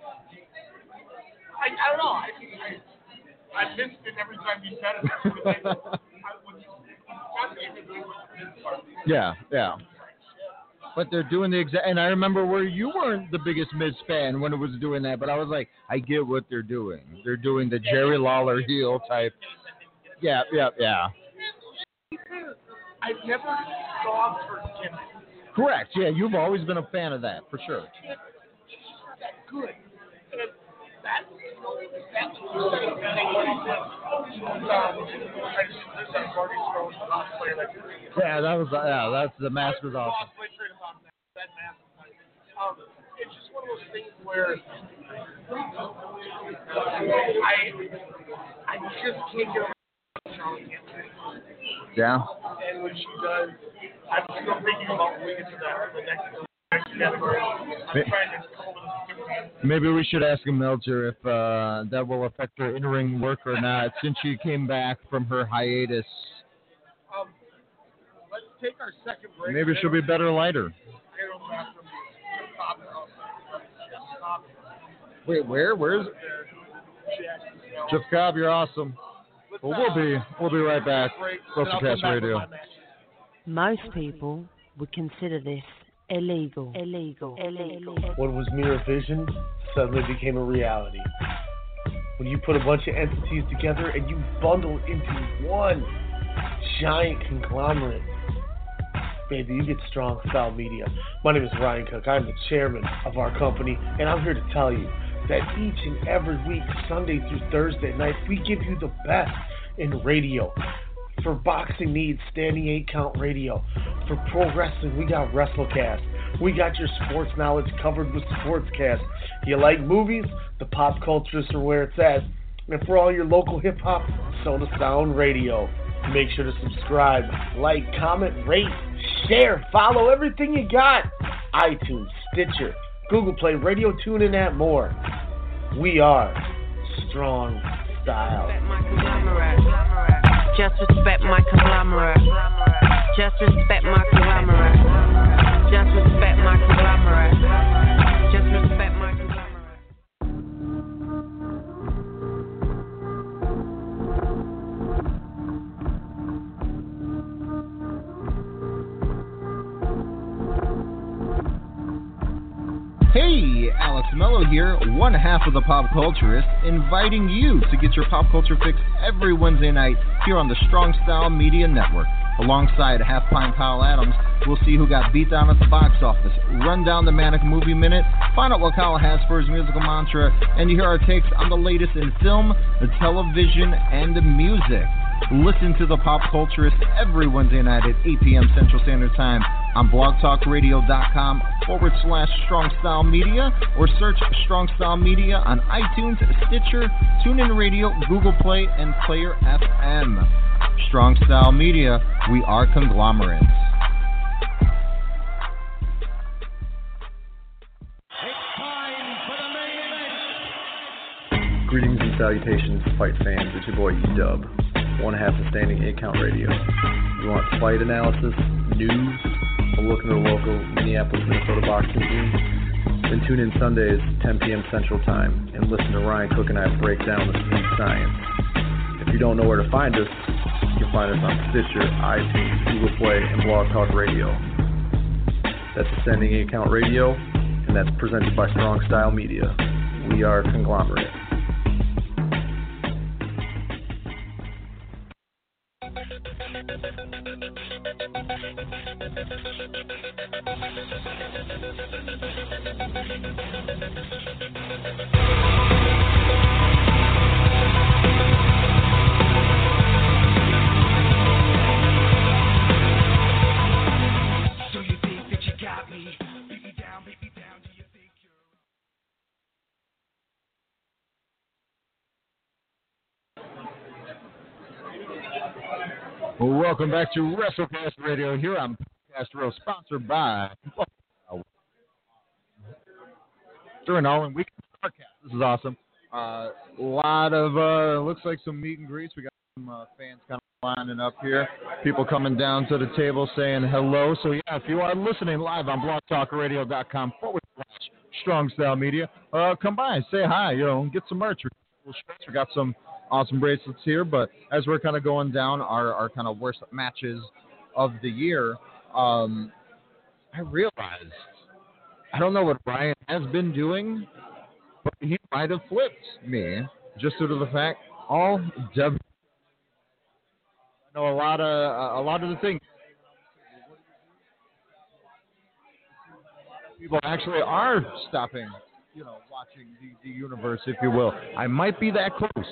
I, I don't know. I, I, I missed it every time you said it. I I was, that's even good with this part. Yeah, yeah. But they're doing the exact. And I remember where you weren't the biggest Miz fan when it was doing that, but I was like, I get what they're doing. They're doing the Jerry Lawler heel type. Yeah, yeah, yeah. I've never dogged her gimmick. Correct. Yeah, you've always been a fan of that for sure. That good. Yeah, that was yeah, that's the mask was awesome. it's just one of those things where I, I just can't get around Charlie Yeah. And when she does, I'm still thinking about get to that, the next, next. I'm trying to Maybe we should ask Meltzer if uh, that will affect her in-ring work or not, *laughs* since she came back from her hiatus. Um, let's take our second break. Maybe she'll be better lighter. Harold Bathroom, Jim Cobb, Jim Cobb, Wait, where? Where's Jackson, you know. Jeff Cobb? You're awesome. Well, we'll be we'll be right back. WrestleCast Radio. Most people would consider this illegal. Illegal. Illegal. What was mere vision suddenly became a reality. When you put a bunch of entities together and you bundle into one giant conglomerate, baby, you get strong style media. My name is Ryan Cook. I'm the chairman of our company, and I'm here to tell you that each and every week, Sunday through Thursday night, we give you the best in radio. For boxing needs, standing eight count radio. For pro wrestling, we got WrestleCast. We got your sports knowledge covered with Sportscast. You like movies? The pop culturists are where it's at. And for all your local hip hop, Soda Sound Radio. Make sure to subscribe, like, comment, rate, share, follow everything you got. iTunes, Stitcher, Google Play, Radio Tune, and that more. We are Strong Style. Just respect my conglomerate. Just respect my conglomerate. Just respect my conglomerate. Hey, Alex Mello here, one half of the Pop Culturist, inviting you to get your pop culture fix every Wednesday night here on the Strong Style Media Network. Alongside Half Pint Kyle Adams, we'll see who got beat down at the box office, run down the Manic Movie Minute, find out what Kyle has for his musical mantra, and you hear our takes on the latest in film, the television, and the music. Listen to the Pop Culturist every Wednesday night at 8 p.m. Central Standard Time on blogtalkradio.com forward slash Strong Style Media or search Strong Style Media on iTunes, Stitcher, TuneIn Radio, Google Play, and Player FM. Strong Style Media, we are conglomerates. Greetings and salutations, fight fans. It's your boy Dub, one half of Standing Eight Count Radio. You want fight analysis, news, a look into the local Minneapolis, Minnesota boxing scene? Then tune in Sundays, 10 p.m. Central Time, and listen to Ryan Cook and I break down the science. If you don't know where to find us, you can find us on Stitcher, iTunes, Google Play, and Blog Talk Radio. That's Ascending Account Radio, and that's presented by Strong Style Media. We are a conglomerate. Well, welcome back to WrestleCast Radio here on Podcast Row, sponsored by during all in weekend Starrcast. This is awesome. A lot of uh, looks like some meet and greets. We got some uh, fans kind lining up here. People coming down to the table saying hello. So yeah, if you are listening live on BlogTalkRadio.com forward slash Strong Style Media, uh, come by, say hi. You know, get some merch. We got some awesome bracelets here. But as we're kind of going down our, our kind of worst matches of the year, um, I realized I don't know what Ryan has been doing, but he might have flipped me just due to the fact all W know a lot of a lot of the things. People actually are stopping, you know, watching the, the universe, if you will. I might be that close.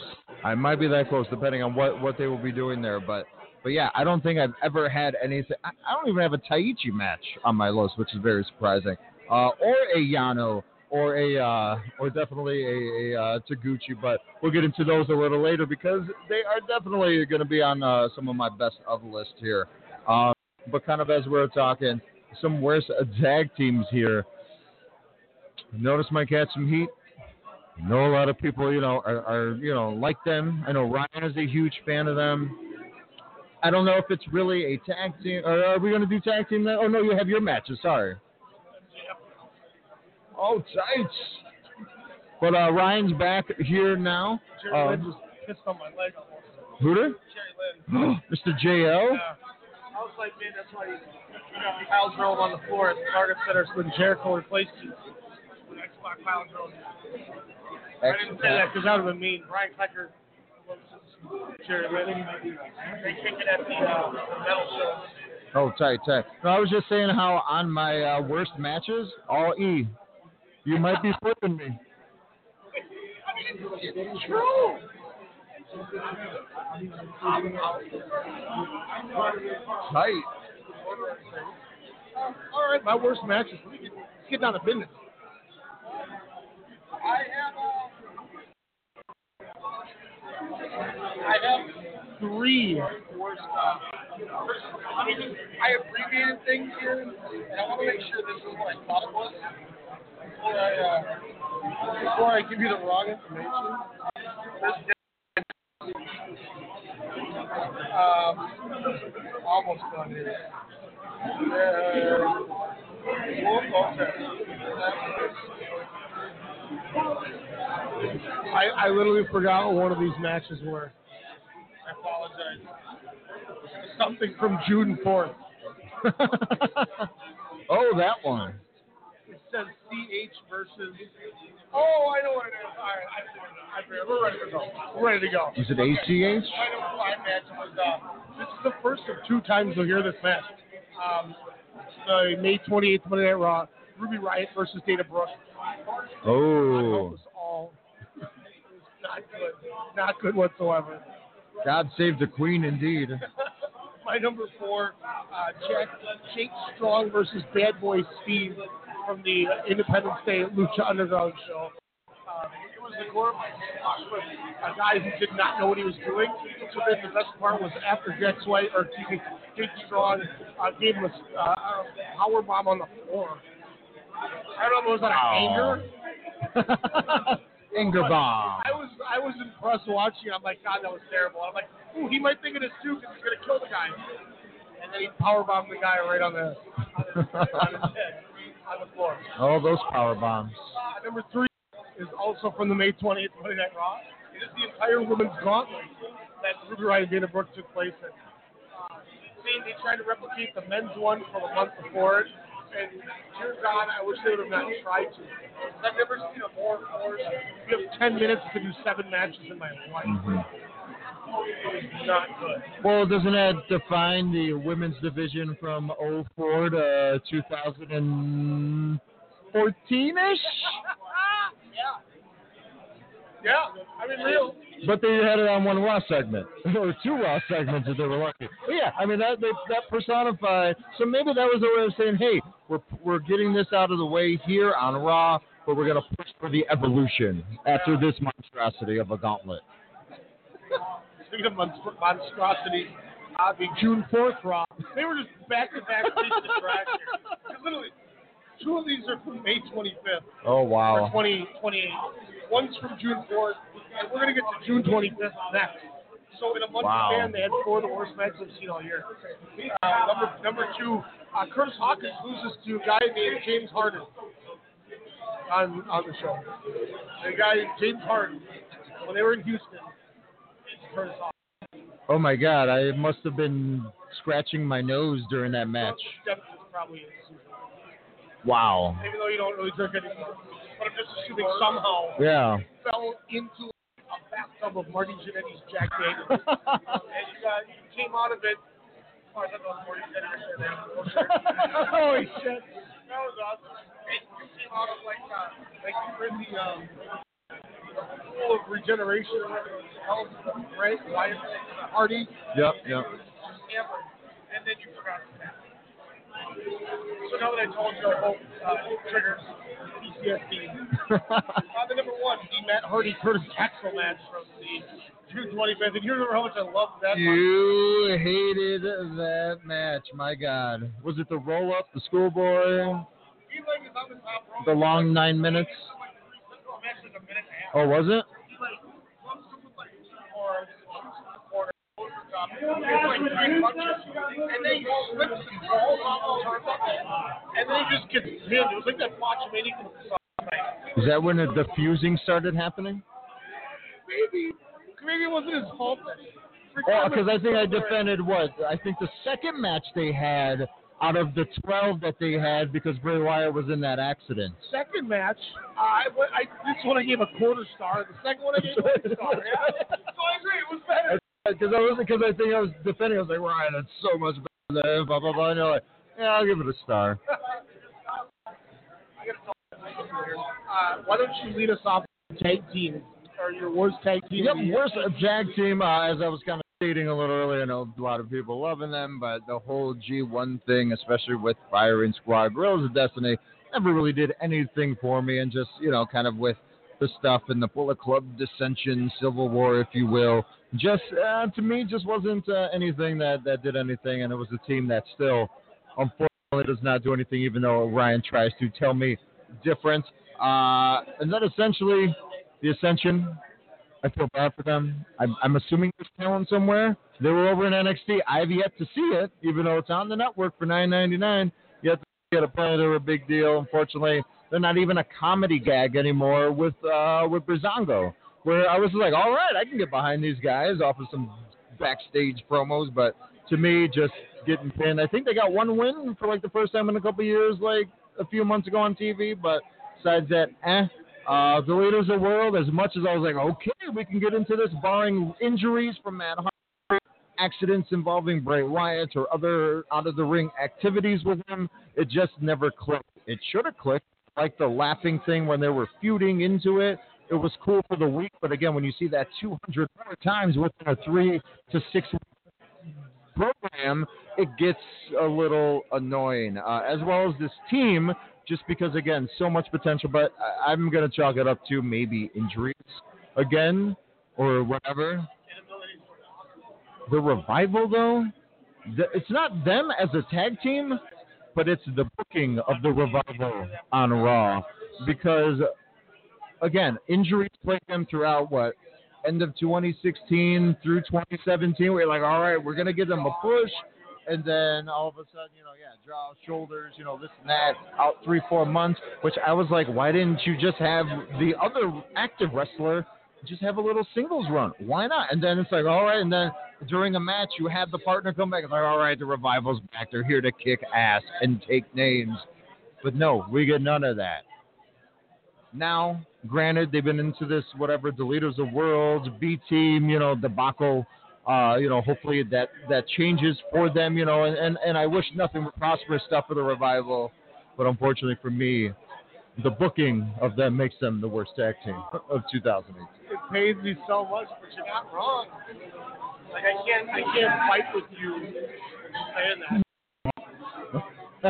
I might be that close, depending on what what they will be doing there, but. But yeah, I don't think I've ever had anything. I, I don't even have a Taichi match on my list, which is very surprising, uh, or a Yano or a uh, or definitely a, a uh, Taguchi. But we'll get into those a little later because they are definitely going to be on uh, some of my best of list here. Um, but kind of as we're talking, some worse tag teams here. Notice my catch some heat. I know a lot of people, you know, are, are you know like them. I know Ryan is a huge fan of them. I don't know if it's really a tag team, or are we going to do tag team? Now? Oh no, you have your matches. Sorry. Oh, tight. But uh, Ryan's back here now. Jerry Lynn just pissed on my leg. Hooter? Jerry Lynn. *gasps* Mr. JL? Yeah. I was like, man, that's why you got Kyle drove on the floor at the Target Center when Jericho replaced you. Kyle drove. I didn't say that because that would have been mean. Brian Klecker Jerry Lynn. They kick it at the uh, metal show. Oh, tight, tight. No, I was just saying how on my uh, worst matches, all E. You might be flipping me. It's true. Tight. All right, my worst matches. Let's get, let's get down to business. I have, uh, I have Three. worst. Uh, let me I abbreviated things here, and I want to make sure this is what I thought it was before I, give you the wrong information. Um, almost done here. Okay. I, I literally forgot what one of these matches were. I apologize. Something from June 4th. *laughs* Oh, that one. It says CH versus. Oh, I know what it is. All right, I see what it is. I figured- We're ready to go. We're ready to go. Is it ACH? My number five match was. Uh, this is the first of two times you'll hear this match. Um, the May 28th Monday Night Raw, Ruby Riott versus Dana Brooke. Oh, was all it was *laughs* not good. Not good whatsoever. God save the Queen, indeed. *laughs* My number four, uh, Jack, Jake Strong versus Bad Boy Steve from the Independence Day Lucha Underground show. Um, it was a with a guy who did not know what he was doing. So then the best part was after Jack White or excuse me, Jake Strong uh, gave him a uh, power bomb on the floor. I don't know if it was out of anger. *laughs* Anger bomb. I was I was impressed watching. I'm like, God, that was terrible. I'm like, ooh, he might think it is too because he's gonna kill the guy. And then he power bombed the guy right on the *laughs* on his head on the floor. Oh, those power bombs. Uh, number three is also from the May 20th Monday Night Raw. It is the entire women's gauntlet that Ruby Riott and Dana Brooke took place in. Uh, they, they tried to replicate the men's one from a month before it, and dear God, I wish they would have not tried to. I've never seen a more force. You have 10 minutes to do seven matches in my life. Mm-hmm. Not good. Well, doesn't that define the women's division from 04 to 2014-ish? *laughs* yeah. Yeah, I mean, real. But they had it on one Raw segment, *laughs* or two Raw segments if they were lucky. But yeah, I mean that they, that personified. So maybe that was a way of saying, hey, we're we're getting this out of the way here on Raw, but we're gonna push for the evolution after this monstrosity of a gauntlet. *laughs* Speaking of monst- monstrosity, uh, the June 4th Raw, they were just back to back pieces of trash here. 'Cause Literally, two of these are from May 25th. Oh Or wow. 20, 28. One's from June 4th, and we're going to get to June 25th next. So in a month Wow. span, they had four of the worst matches I've seen all year. Uh, number number two, uh, Curtis Hawkins loses to a guy named James Harden on on the show. The guy James Harden, when they were in Houston, it's Curtis Hawkins. Oh my God, I must have been scratching my nose during that match. Devin is probably in Susan. Wow. Even though you don't really drink anymore. But I'm just assuming somehow Yeah. fell into a bathtub of Marty Jannetty's Jack *laughs* Daniels. and uh, he came out of it. Oh, I thought that was Marty Jannetty. *laughs* Holy shit. That was awesome. you came out of like uh, like you were in the um, pool of regeneration, health, right? Wyatt Hardy. Yep, yep. And then you forgot snap. So now that I told you, hope uh, triggers PTSD. *laughs* uh, the number one, the Matt Hardy Curtis Axel match from the June 25th. And you remember how much I loved that match? You hated that match, my God. Was it the roll up, the schoolboy, He like is on the top rope. the long nine minutes? Match like a minute and a half. Oh, was it? He like comes to with like two arms, shoots in the corner, goes to the top, hits like three punches, and then he slips and falls off the turnbuckle, and then he just gets pinned. It was like that botchamania from the night. Is that when the diffusing started happening? Maybe, maybe it wasn't his fault. Oh, because I think I defended what? I think the second match they had out of the 12 that they had because Bray Wyatt was in that accident. Second match, I, I this one I gave a quarter star. The second one I gave a quarter star. Yeah. *laughs* So I agree, it was better. Because I was because I think I was defending. I was like, Ryan, it's so much better than blah blah blah. And you're like, yeah, I'll give it a star. *laughs* I gotta tell you here. Uh, why don't you lead us off with tag team or your worst tag team? Yep, of the year? worst tag team. Uh, as I was kind of stating a little earlier, I know a lot of people loving them, but the whole G1 thing, especially with Firing Squad, Guerrillas of Destiny, never really did anything for me. And just you know, kind of with the stuff and the Bullet Club dissension, civil war, if you will, just uh, to me, just wasn't uh, anything that that did anything. And it was a team that still, unfortunately, does not do anything, even though Ryan tries to tell me different. Uh, and then essentially, the Ascension. I feel bad for them. I'm, I'm assuming there's talent somewhere. They were over in NXT. I've yet to see it, even though it's on the network for nine ninety nine. Yet to get a play, they're a big deal. Unfortunately, they're not even a comedy gag anymore with uh, with Breezango. Where I was like, all right, I can get behind these guys off of some backstage promos, but to me, just getting pinned. I think they got one win for like the first time in a couple years, like a few months ago on TV. But besides that, eh. Uh, the leaders of the world, as much as I was like, okay, we can get into this, barring injuries from Matt accidents involving Bray Wyatt or other out of the ring activities with him, it just never clicked. It should have clicked, like the laughing thing when they were feuding into it. It was cool for the week, but again, when you see that 200 more times within a three to six program, it gets a little annoying. Uh, as well as this team, just because again, so much potential. But I- I'm gonna chalk it up to maybe injuries again or whatever. The revival, though, the, it's not them as a tag team, but it's the booking of the revival on Raw because again, injuries plagued them throughout what end of 2016 through 2017. We're like, all right, we're gonna give them a push, and then all of a sudden, you know, yeah, draw shoulders, you know, this and that, out three, four months. Which I was like, why didn't you just have the other active wrestler just have a little singles run? Why not? And then it's like, all right, and then during a match, you have the partner come back. It's like, all right, the revival's back. They're here to kick ass and take names. But no, we get none of that. Now, granted, they've been into this whatever the Deleters of Worlds, B team, you know, debacle. Uh, you know, hopefully that that changes for them. You know, and, and and I wish nothing but prosperous stuff for the revival, but unfortunately for me, the booking of them makes them the worst tag team of 2008. It pains me so much, but you're not wrong. Like I can't, I can't fight with you saying that. *laughs* See,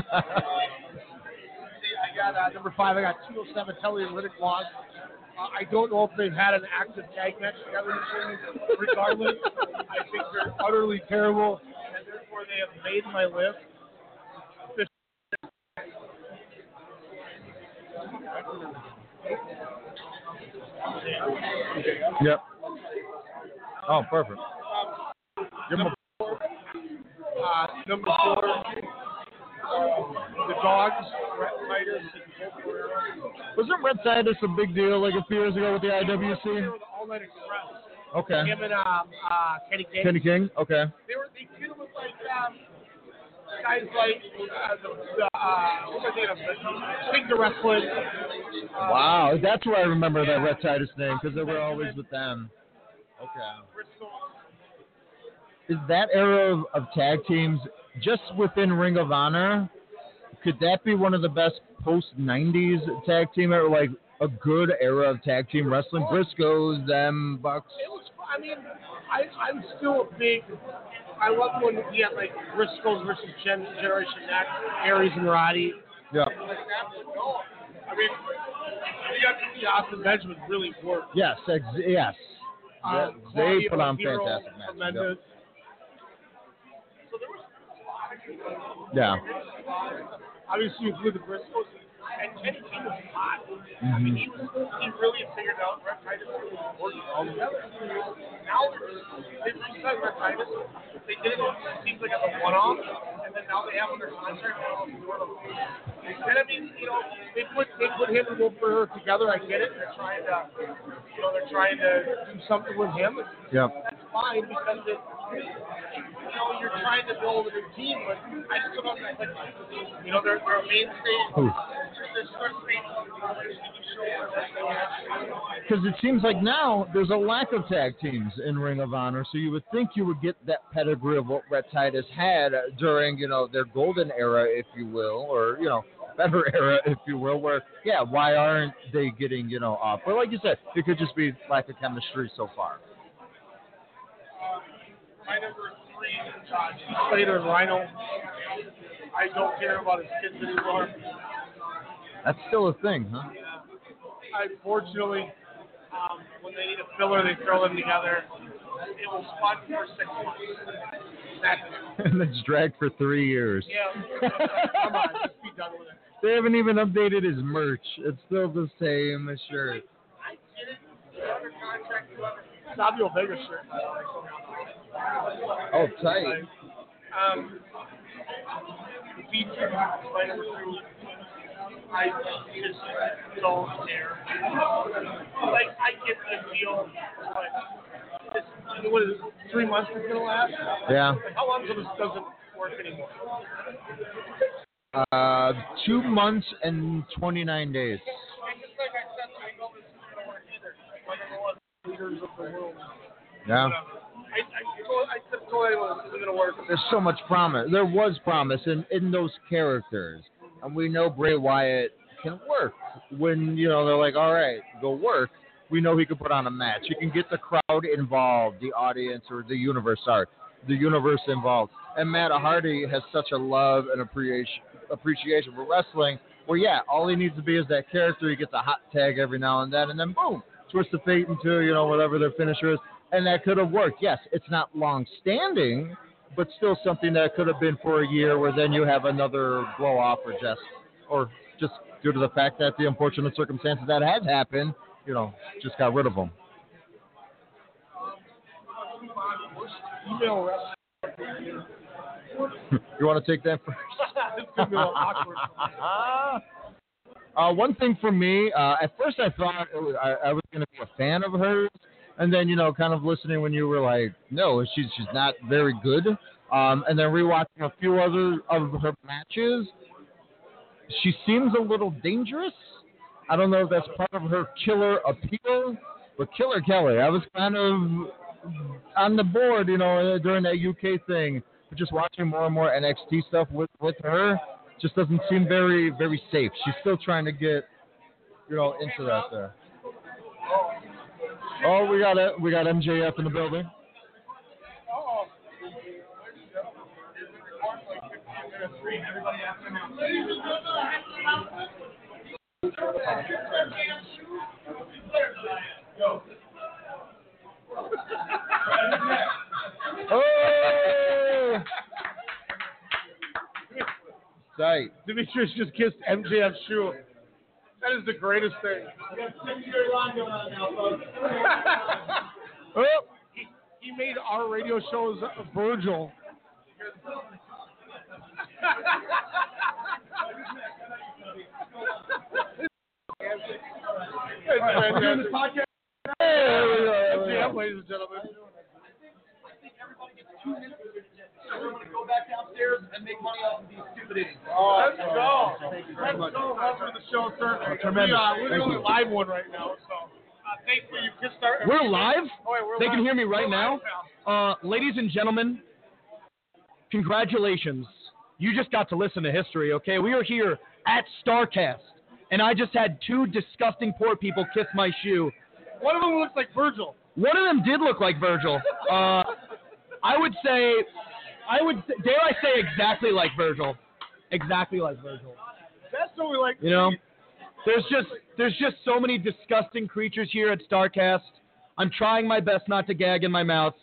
I got uh, number five. I got Tino Sabbatelli and Riddick Moss. Uh, I don't know if they've had an active tag match together this year. Regardless, I think they're utterly terrible, and therefore they have made my list. Yep. Oh, perfect. 'em a- Uh, number four, the dogs, Titus and Wasn't Rhett Titus a big deal like a few years ago with the IWC? They were the All Night Express. Okay. Him and uh, uh, Kenny King. Kenny King? Okay. They were they did it with like um, guys like uh, the, the uh, what was name? Sting the Wrestling. Uh, Wow, that's where I remember that Rhett Titus name because they were always with them. Okay. Briscoe. Is that era of, of tag teams just within Ring of Honor could that be one of the best post '90s tag team ever? Like a good era of tag team wrestling. Briscoes, them, Bucks. It was. I mean, I I'm still a big. I love when we had like Briscoes versus Gen, Generation Next, Aries and Roddy. Yeah. Like that, but no. I mean, we got to see Austin Benjamin really work. Yes, ex- yes. Um, they Claudio put on Hero, fantastic matches. tremendous. Yeah. Obviously, you blew the Briscoes, and Kenny King was hot. I Mhm. mean, he was he really figured out Rhett Titus working all together. Now they reset Rhett Titus. They did it. It seems like as a one-off, and then now they have under contract. Sort of. And I mean, you know, they put they put him and Wolf Burger together. I get it. They're trying to, you know, they're trying to do something with him. Yeah. That's fine because it, you know, you're trying to build a new team, but I just don't know. Like, you know, they're, they're a mainstay. Who? They're sort of Because it seems like now there's a lack of tag teams in Ring of Honor, so you would think you would get that pedigree of what Rhett Titus had uh, during, you know, their golden era, if you will, or you know, *laughs* better era, if you will. Where, yeah, why aren't they getting, you know, off? But like you said, it could just be lack of chemistry so far. My number three, uh, Slater Rhyno. I don't care about his kids anymore. That's still a thing, huh? Yeah. Unfortunately, um, when they need a filler, they throw them together. It was fun for six months. *laughs* And it's dragged for three years. Yeah. Come on, just be done with it. They haven't even updated his merch. It's still the same shirt. I get it. You're under contract. You have a Savio Vega shirt. Oh, tight. Um, feature my number two. I just don't care. Like I get the deal, but this what is it, three months is gonna last? Yeah. Like, how long until this doesn't work anymore? Uh, two months and 29 days. And just like There's so much promise. There was promise in, in those characters. And we know Bray Wyatt can work. When, you know, they're like, all right, go work. We know he can put on a match. He can get the crowd involved, the audience, or the universe, sorry, the universe involved. And Matt Hardy has such a love and appreciation appreciation for wrestling where, yeah, all he needs to be is that character. He gets a hot tag every now and then, and then boom, twist the fate into, you know, whatever their finisher is. And that could have worked. Yes, it's not long standing, but still something that could have been for a year where then you have another blow off or just or just due to the fact that the unfortunate circumstances that has happened, you know, just got rid of them. *laughs* You want to take that first? *laughs* it's gonna be a little awkward. *laughs* Uh, one thing for me, uh, at first I thought it was, I, I was going to be a fan of hers, and then you know, kind of listening when you were like, no, she's she's not very good. Um, and then rewatching a few other of her matches, she seems a little dangerous. I don't know if that's part of her killer appeal, but Killer Kelly, I was kind of on the board, you know, during that UK thing. But just watching more and more NXT stuff with with her just doesn't seem very very safe. She's still trying to get, you know, into that there. Oh, we got it. We got MJF in the building. Oh! Sight. Demetrius just kissed MJF's shoe. That is the greatest thing. *laughs* oh. he, he made our radio shows Virgil. It's fantastic. MJF, ladies and gentlemen. Go back downstairs and make money off of these stupid idiots. Let's go. Thank you very Let's much. go. Welcome to the show, sir. tremendous. We, uh, we're Thank the only you. live one right now, so uh, thankfully you kissed our. We're live. Oh, wait, we're they live. can hear me right We're now. live Uh, ladies and gentlemen, congratulations. you just got to listen to history, okay? We are here at Starrcast, and I just had two disgusting poor people kiss my shoe. One of them looks like Virgil. One of them did look like Virgil. Uh, I would say, I would dare I say exactly like Virgil, exactly like Virgil. That's what we like. You know, there's just there's just so many disgusting creatures here at Starrcast. I'm trying my best not to gag in my mouth.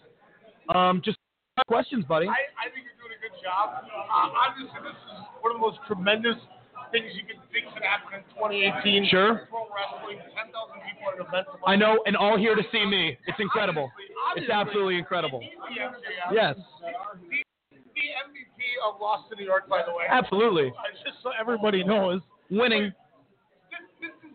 Um, just questions, buddy. I, I think you're doing a good job. Uh, obviously, this is one of the most tremendous things you can think could happen in 2018. Sure. Pro wrestling, 10,000 people at an event. I know, and all here to see me. It's incredible. It's absolutely incredible. Yes. The, the MVP of Lost to New York, by the way. Absolutely. *laughs* I just so everybody knows. Winning. This, this is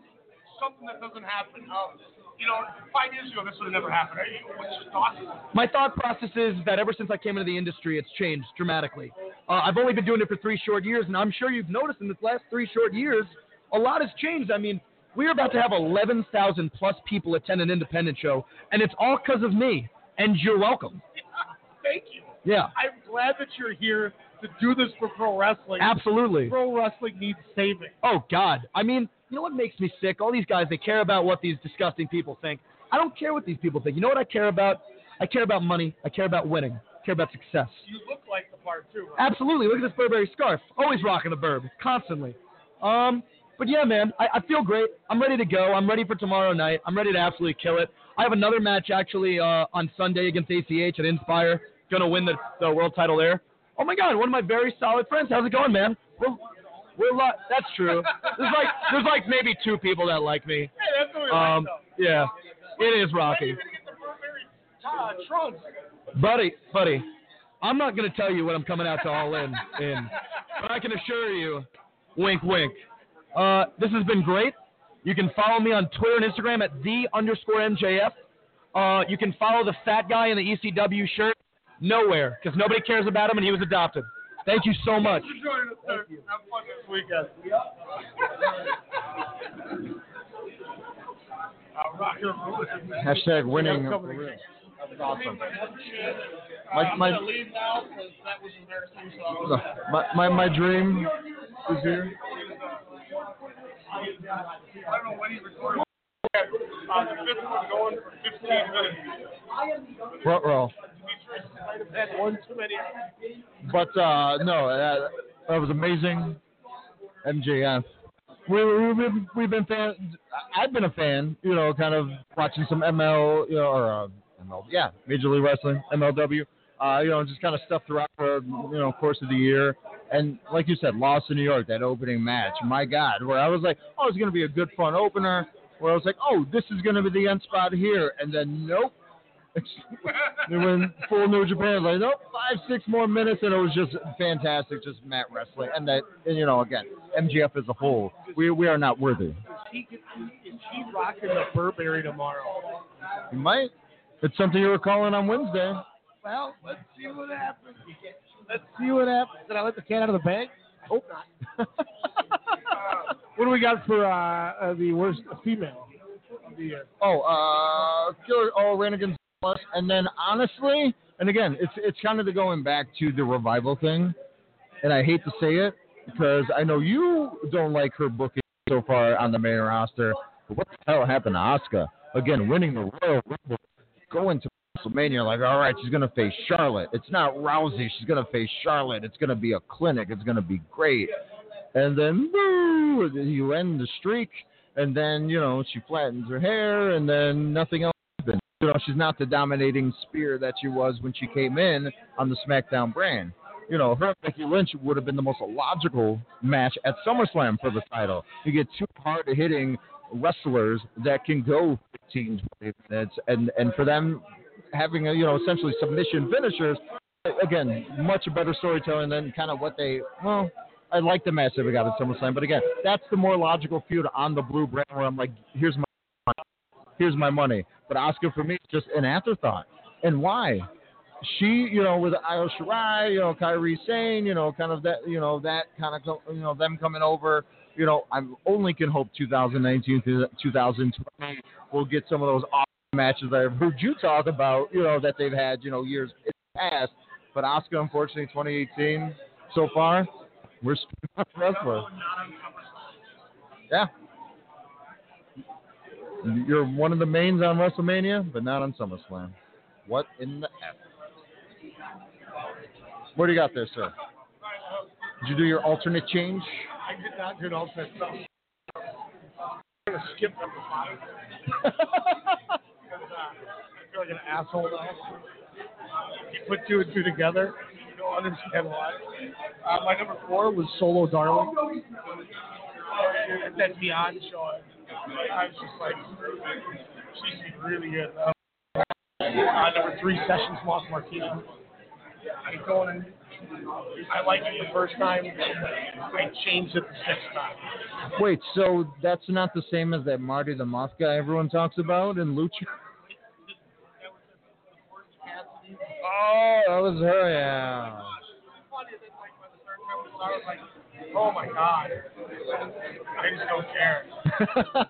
something that doesn't happen. Um, you know, five years ago, this would have never happened. What's your thoughts? My thought process is that ever since I came into the industry, it's changed dramatically. Uh, I've only been doing it for three short years, and I'm sure you've noticed in this last three short years, a lot has changed. I mean, we're about to have 11,000 plus people attend an independent show, and it's all because of me. And you're welcome. *laughs* Thank you. Yeah. I'm glad that you're here to do this for pro wrestling. Absolutely. Pro wrestling needs saving. Oh God! I mean, you know what makes me sick? All these guys, they care about what these disgusting people think. I don't care what these people think. You know what I care about? I care about money. I care about winning. I care about success. You look like the part too. Right? Absolutely. Look at this Burberry scarf. Always rocking the Burb, constantly. Um, but yeah, man, I, I feel great. I'm ready to go. I'm ready for tomorrow night. I'm ready to absolutely kill it. I have another match actually uh, on Sunday against ACH at Inspire. Gonna win the, the world title there. Oh my God, one of my very solid friends. How's it going, man? We're, we're lo- that's true. There's like there's like maybe two people that like me. Hey, that's what we Um, like yeah, it is Rocky. Uh. Buddy, buddy, I'm not going to tell you what I'm coming out to all in, in, but I can assure you, wink, wink. Uh, this has been great. You can follow me on Twitter and Instagram at the underscore MJF. Uh, you can follow the fat guy in the ECW shirt nowhere because nobody cares about him and he was adopted. Thank you so much. Thanks for joining us, sir. Have fun this weekend. *laughs* uh, Hashtag winning. Coming That was awesome. My- I'm my- gonna leave now because that was embarrassing. So No, my, my, my dream is here. Recorded. Uh, the fifth one going for 15 minutes. Front row. Had one too many. But uh, no, that, that was amazing. MJF. We, we, we've, we've been fans. I've been a fan, you know, kind of watching some ML, you know, or uh, ML, yeah, Major League Wrestling, MLW. Uh, you know, just kind of stuff throughout the, you know, course of the year. And like you said, Lost in New York, that opening match. My God, where I was like, oh, it's going to be a good fun opener. Where I was like, oh, this is going to be the end spot here. And then, nope. *laughs* they went full New Japan. Like, nope, five, six more minutes, and it was just fantastic, just mat wrestling. And that, and, you know, again, MJF as a whole, we we are not worthy. Is he, is he rocking the Burberry tomorrow? You might. It's something you were calling on Wednesday. Well, let's see what happens. Let's see what happens. Did I let the cat out of the bag? Hope not. *laughs* Um, what do we got for uh, uh, the worst female of the year? Oh, uh, Killer Oh, and then honestly, and again, it's it's kind of the going back to the revival thing, and I hate to say it because I know you don't like her booking so far on the main roster. But what the hell happened to Asuka? Again, winning the Royal Rumble, going to WrestleMania, like all right, she's gonna face Charlotte. It's not Rousey. She's gonna face Charlotte. It's gonna be a clinic. It's gonna be great. And then boo, you end the streak, and then you know she flattens her hair, and then nothing else happens. You know she's not the dominating spear that she was when she came in on the SmackDown brand. You know her Becky Lynch would have been the most logical match at SummerSlam for the title. You get two hard hitting wrestlers that can go 15, 20 minutes, and and for them having a you know essentially submission finishers. Again, much better storytelling than kind of what they well. I like the match that we got at SummerSlam, but again, that's the more logical feud on the blue brand where I'm like, here's my here's my money. But Asuka for me is just an afterthought. And why? She, you know, with Io Shirai, you know, Kairi Sane, you know, kind of that, you know, that kind of, you know, them coming over. You know, I only can hope 2019 to 2020 we'll get some of those awesome matches that I've heard you talk about, you know, that they've had, you know, years past. But Asuka, unfortunately, 2018, so far, we're *laughs* on wrestler. Yeah. You're one of the mains on WrestleMania, but not on SummerSlam. What in the F? What do you got there, sir? Did you do your alternate change? I did not do an alternate stuff. I'm gonna skip number five. *laughs* Because, uh, I feel like an asshole now. You put two and two together, don't understand why. Uh, my number four was Solo Darling. And then Beyond show. I was just like, she's really good. Uh, uh, number three, Sessions Moth Martina. I going in. I liked it the first time. I changed it the sixth time. Wait, so that's not the same as that Marty the Moth guy everyone talks about in Lucha? Oh, that was her, yeah. I oh my god. I just don't care.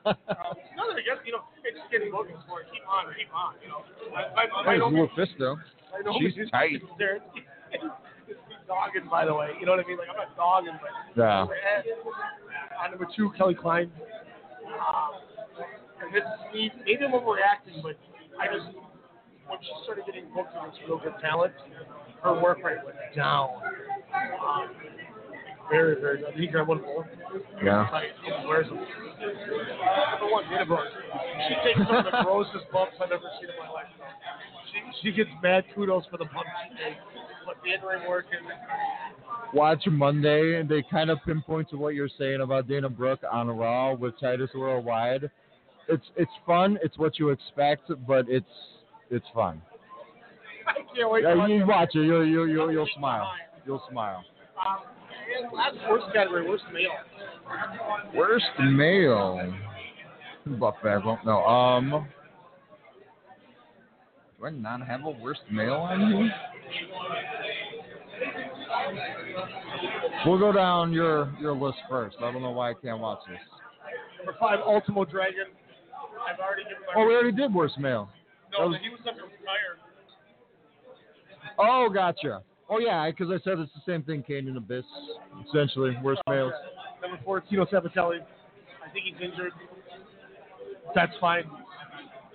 um, nothing against, you know, it's just getting bookings for it. Keep on, keep on, you know. I, I, I Hey, know Lufisto. I know She's tight. *laughs* They're, it's dogging, by the way. You know what I mean? Like, I'm not dogging, but. Yeah. Uh, number two, Kelly Klein. Um, and this is me, maybe I'm overreacting, but I just, when she started getting booked with this real good talent, her work rate went down. Um, very, very good. He got one more. Yeah. Tight. Wears them. Number one, Dana Brooke. She takes some of the grossest bumps I've ever seen in my life. She, she gets mad kudos for the bumps she takes. But the in-ring work is Watch Monday, and they kind of pinpoint to what you're saying about Dana Brooke on Raw with Titus Worldwide. It's it's fun. It's what you expect, but it's it's fun. I can't wait Yeah, watch you watch it. You'll you'll you'll, you'll smile. You'll smile. Um, and last worst category, worst male. Worst male. Buff Bagwell. No. Um. Do I not have a worst male on here? We'll go down your your list first. I don't know why I can't watch this. Number five, Ultimo Dragon. I've already given my. Oh, we already did worst male. No, was- he was under fire. Oh, gotcha. Oh yeah, because I said it's the same thing. Kane and Abyss, essentially worst males. Number four, Tino Sabbatelli. I think he's injured. That's fine.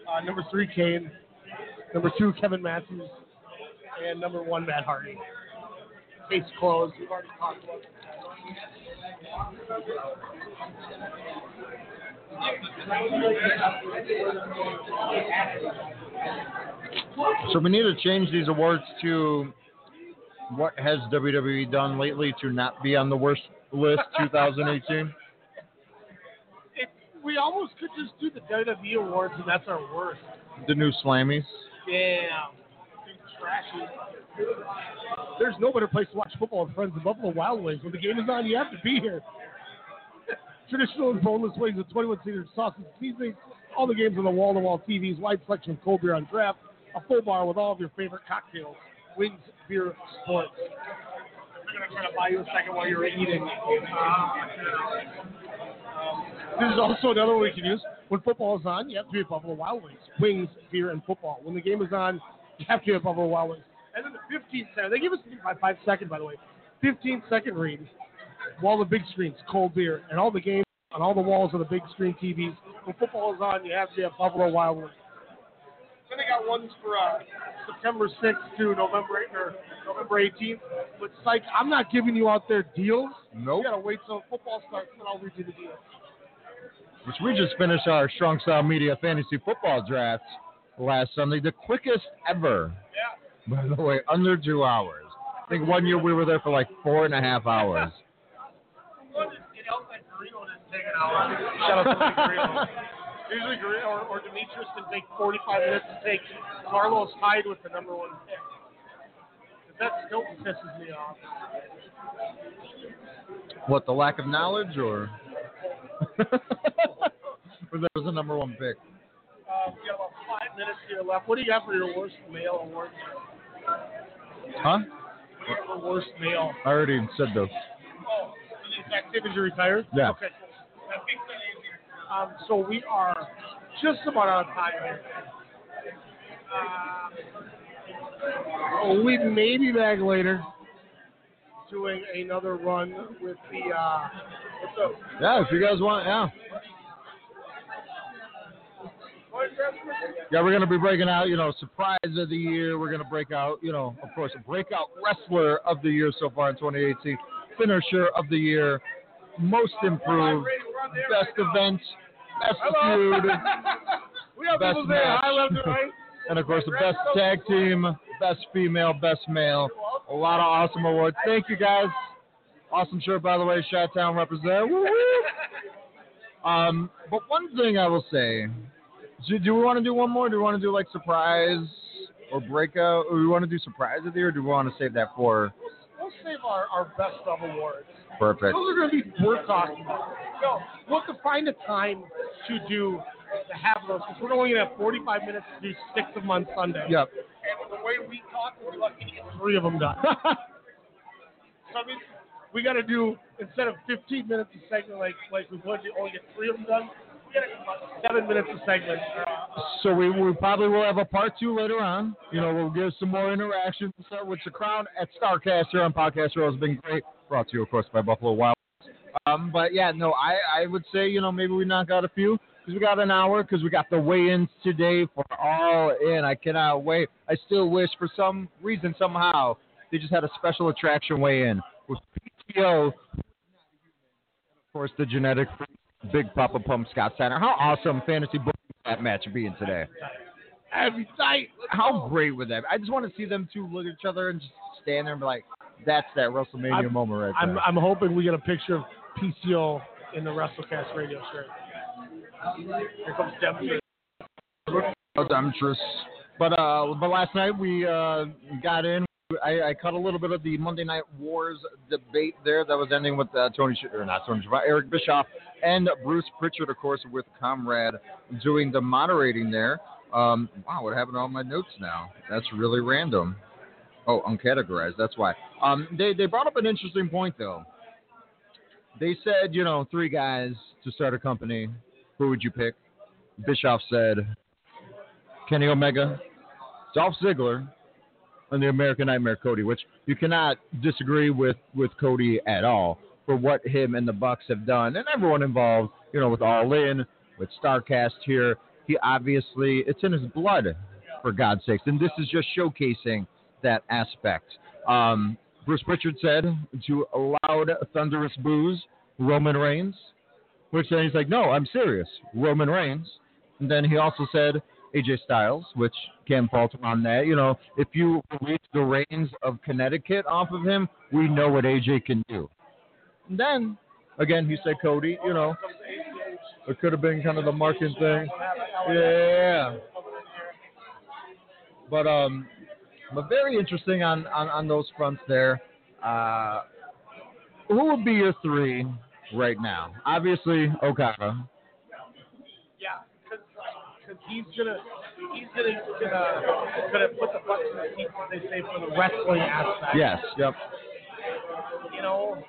Uh, number three, Kane. Number two, Kevin Matthews. And number one, Matt Hardy. Case closed. We've already talked about it. So we need to change these awards to what has WWE done lately to not be on the worst list *laughs* 2018. It, we almost could just do the WWE awards, and that's our worst. The new Slammies. Damn. Trashy. There's no better place to watch football than Friends of Buffalo Wild Wings. When the game is on, you have to be here. Traditional and boneless wings with 21 seater sauces and seasonings. All the games on the wall-to-wall TVs. Wide selection of cold beer on draft. A full bar with all of your favorite cocktails. Wings, beer, sports. They're going to try to buy you a second while you're eating. Um, this is also another one we can use. When football is on, you have to be at Buffalo Wild Wings. Wings, beer, and football. When the game is on, you have to be at Buffalo Wild Wings. And then the 15 second, they give us by five second, by the way. 15 second read. Wall the big screens, cold beer, and all the games on all the walls of the big screen TVs. When football is on, you have to at Buffalo Wild Wings. Then they got ones for uh, September 6th to November 8th or November 18th. But psych, I'm not giving you out their deals. Nope. You gotta wait till football starts, and I'll read you the deals. Which we just finished our Strong Style Media Fantasy Football Draft last Sunday, the quickest ever. Yeah. By the way, under two hours. I think one year we were there for like four and a half hours. Shout out to Mike Guerrero. *laughs* Usually Guerrero or, or Demetrius can take 45 minutes to take Carlos Hyde with the number one pick. That still pisses me off. What, the lack of knowledge or? *laughs* or that was the number one pick? Uh, we got about five minutes here left. What do you got for your worst male award? Huh? What do you got for worst male? I already said those. Oh, is active as you retired? Yeah. Okay, Um, so we are just about out of time here. Uh, we may be back later. doing another run with the. Uh, what's up? Yeah, if you guys want, yeah. Yeah, we're gonna be breaking out, you know, surprise of the year. We're gonna break out, you know, of course, breakout wrestler of the year so far in 2018, finisher of the year, most improved, best event, best feud, *laughs* best match, and of course the best tag team, best female, best male. A lot of awesome awards. Thank you guys. Awesome shirt, by the way. Shot Town represent. *laughs* Um, but one thing I will say, do, do we want to do one more? Do we want to do like surprise or breakout? Or do we want to do surprise of the year? Or do we want to save that for Let's save our, our best of awards. perfect? Those are going to be worth talking about. No, we'll have to find a time to do to have those because we're only going to have 45 minutes to do six of them on Sunday. Yep. And the way we talk, we're lucky to get three of them done. *laughs* so I mean, we got to do instead of 15 minutes a segment like like we would, you only get three of them done. Seven minutes a segment. So we, we probably will have a part two later on. You know, we'll give some more interaction with the crowd at Starrcast here on Podcast Row has been great. Brought to you, of course, by Buffalo Wild. Um, but yeah, no, I, I would say, you know, maybe we knock out a few because we got an hour because we got the weigh-ins today for All In. I cannot wait. I still wish for some reason, somehow, they just had a special attraction weigh-in with PCO, of course, the genetic freak, Big Papa Pump Scott Steiner. How awesome fantasy booking that match being today. Every night. How great would that be? I just want to see them two look at each other and just stand there and be like, that's that WrestleMania I'm- moment right I'm there. I'm hoping we get a picture of PCO in the WrestleCast radio shirt. Here comes Demetrius. Oh, Demetrius. But uh, but last night we uh, got in. I, I cut a little bit of the Monday Night Wars debate there. That was ending with uh, Tony, Sh- or not Tony, Sh- Eric Bischoff and Bruce Pritchard, of course, with Conrad doing the moderating there. Um, wow, what happened to all my notes now? That's really random. Oh, uncategorized. That's why. Um, they they brought up an interesting point though. They said, you know, three guys to start a company. Who would you pick? Bischoff said Kenny Omega, Dolph Ziggler, and the American Nightmare Cody, which you cannot disagree with with Cody at all for what him and the Bucks have done, and everyone involved. You know, with All In, with Starrcast here, he obviously it's in his blood, for God's sakes, and this is just showcasing that aspect. Um, Bruce Pritchard said to a loud, thunderous boos, Roman Reigns, which then he's like, no, I'm serious, Roman Reigns. And then he also said AJ Styles, which can't fault him on that. You know, if you release the reins of Connecticut off of him, we know what AJ can do. And then, again, he said Cody, you know, it could have been kind of the marketing thing. Yeah. But um, but very interesting on, on, on those fronts there. Uh, who would be your three right now? Obviously, Okada. Yeah, because he's gonna he's gonna gonna gonna put the butts in the seats, they say, for the wrestling aspect. Yes. Yep. You know,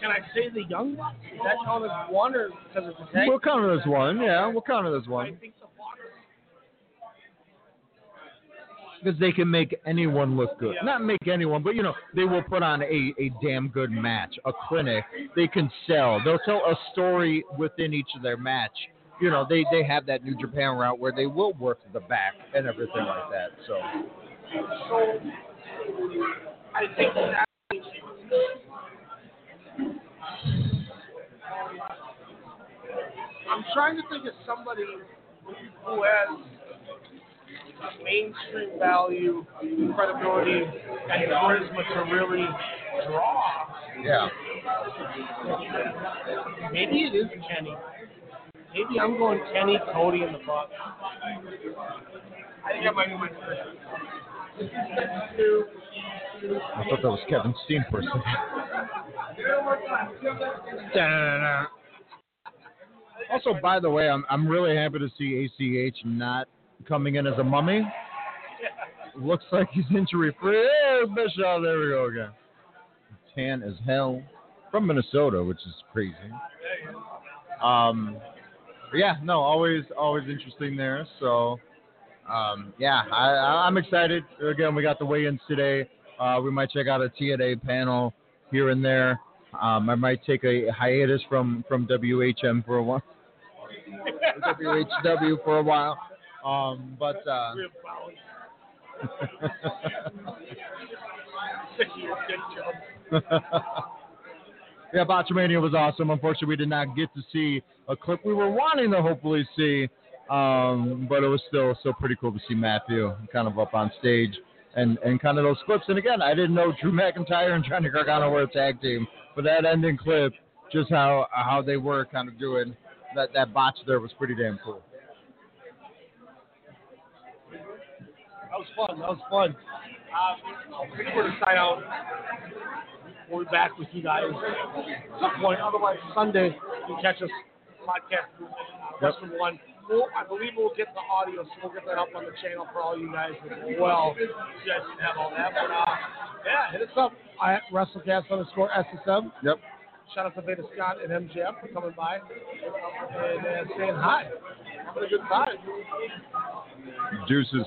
can I say the young bucks? Does that count as one, or because it's a tag? We'll count it as one. Yeah, we'll count it as one the because they can make anyone look good. Yeah. Not make anyone, but you know, they will put on a, a damn good match, a clinic. They can sell. They'll tell a story within each of their match. You know, they they have that New Japan route where they will work the back and everything like that. So. So I think that. I'm trying to think of somebody who has mainstream value, credibility, and charisma to really draw. Yeah. Maybe it is Kenny. Maybe I'm going Kenny, Cody, and the Bucks. I think that might be my first. I thought that was Kevin Steen for a second. Also, by the way, I'm I'm really happy to see ACH not coming in as a mummy. Looks like he's injury free. Hey, Bischoff, there we go again. Tan as hell from Minnesota, which is crazy. Um, yeah, no, always always interesting there. So, um, yeah, I, I'm excited. Again, we got the weigh-ins today. Uh, we might check out a TNA panel here and there. Um, I might take a hiatus from from WHM for a while, WHW for a while. Um, but uh, *laughs* yeah, Botchamania was awesome. Unfortunately, we did not get to see a clip we were wanting to hopefully see, um, but it was still still pretty cool to see Maffew kind of up on stage and and kind of those clips. And again, I didn't know Drew *laughs* McIntyre and Johnny Gargano were a tag team, but that ending clip, just how how they were kind of doing that that botch there was pretty damn cool. That was fun. That was fun. Uh, I think we're to sign out. We'll be back with you guys at some point. Otherwise, Sunday you can catch us podcast Western One. We'll, I believe we'll get the audio, so we'll get that up on the channel for all you guys as well. You guys can have all that. But uh, yeah, hit us up at WrestleCast underscore SSM. Yep. Shout out to Veda Scott and MJF for coming by and uh, saying hi. Having a good time. Deuces.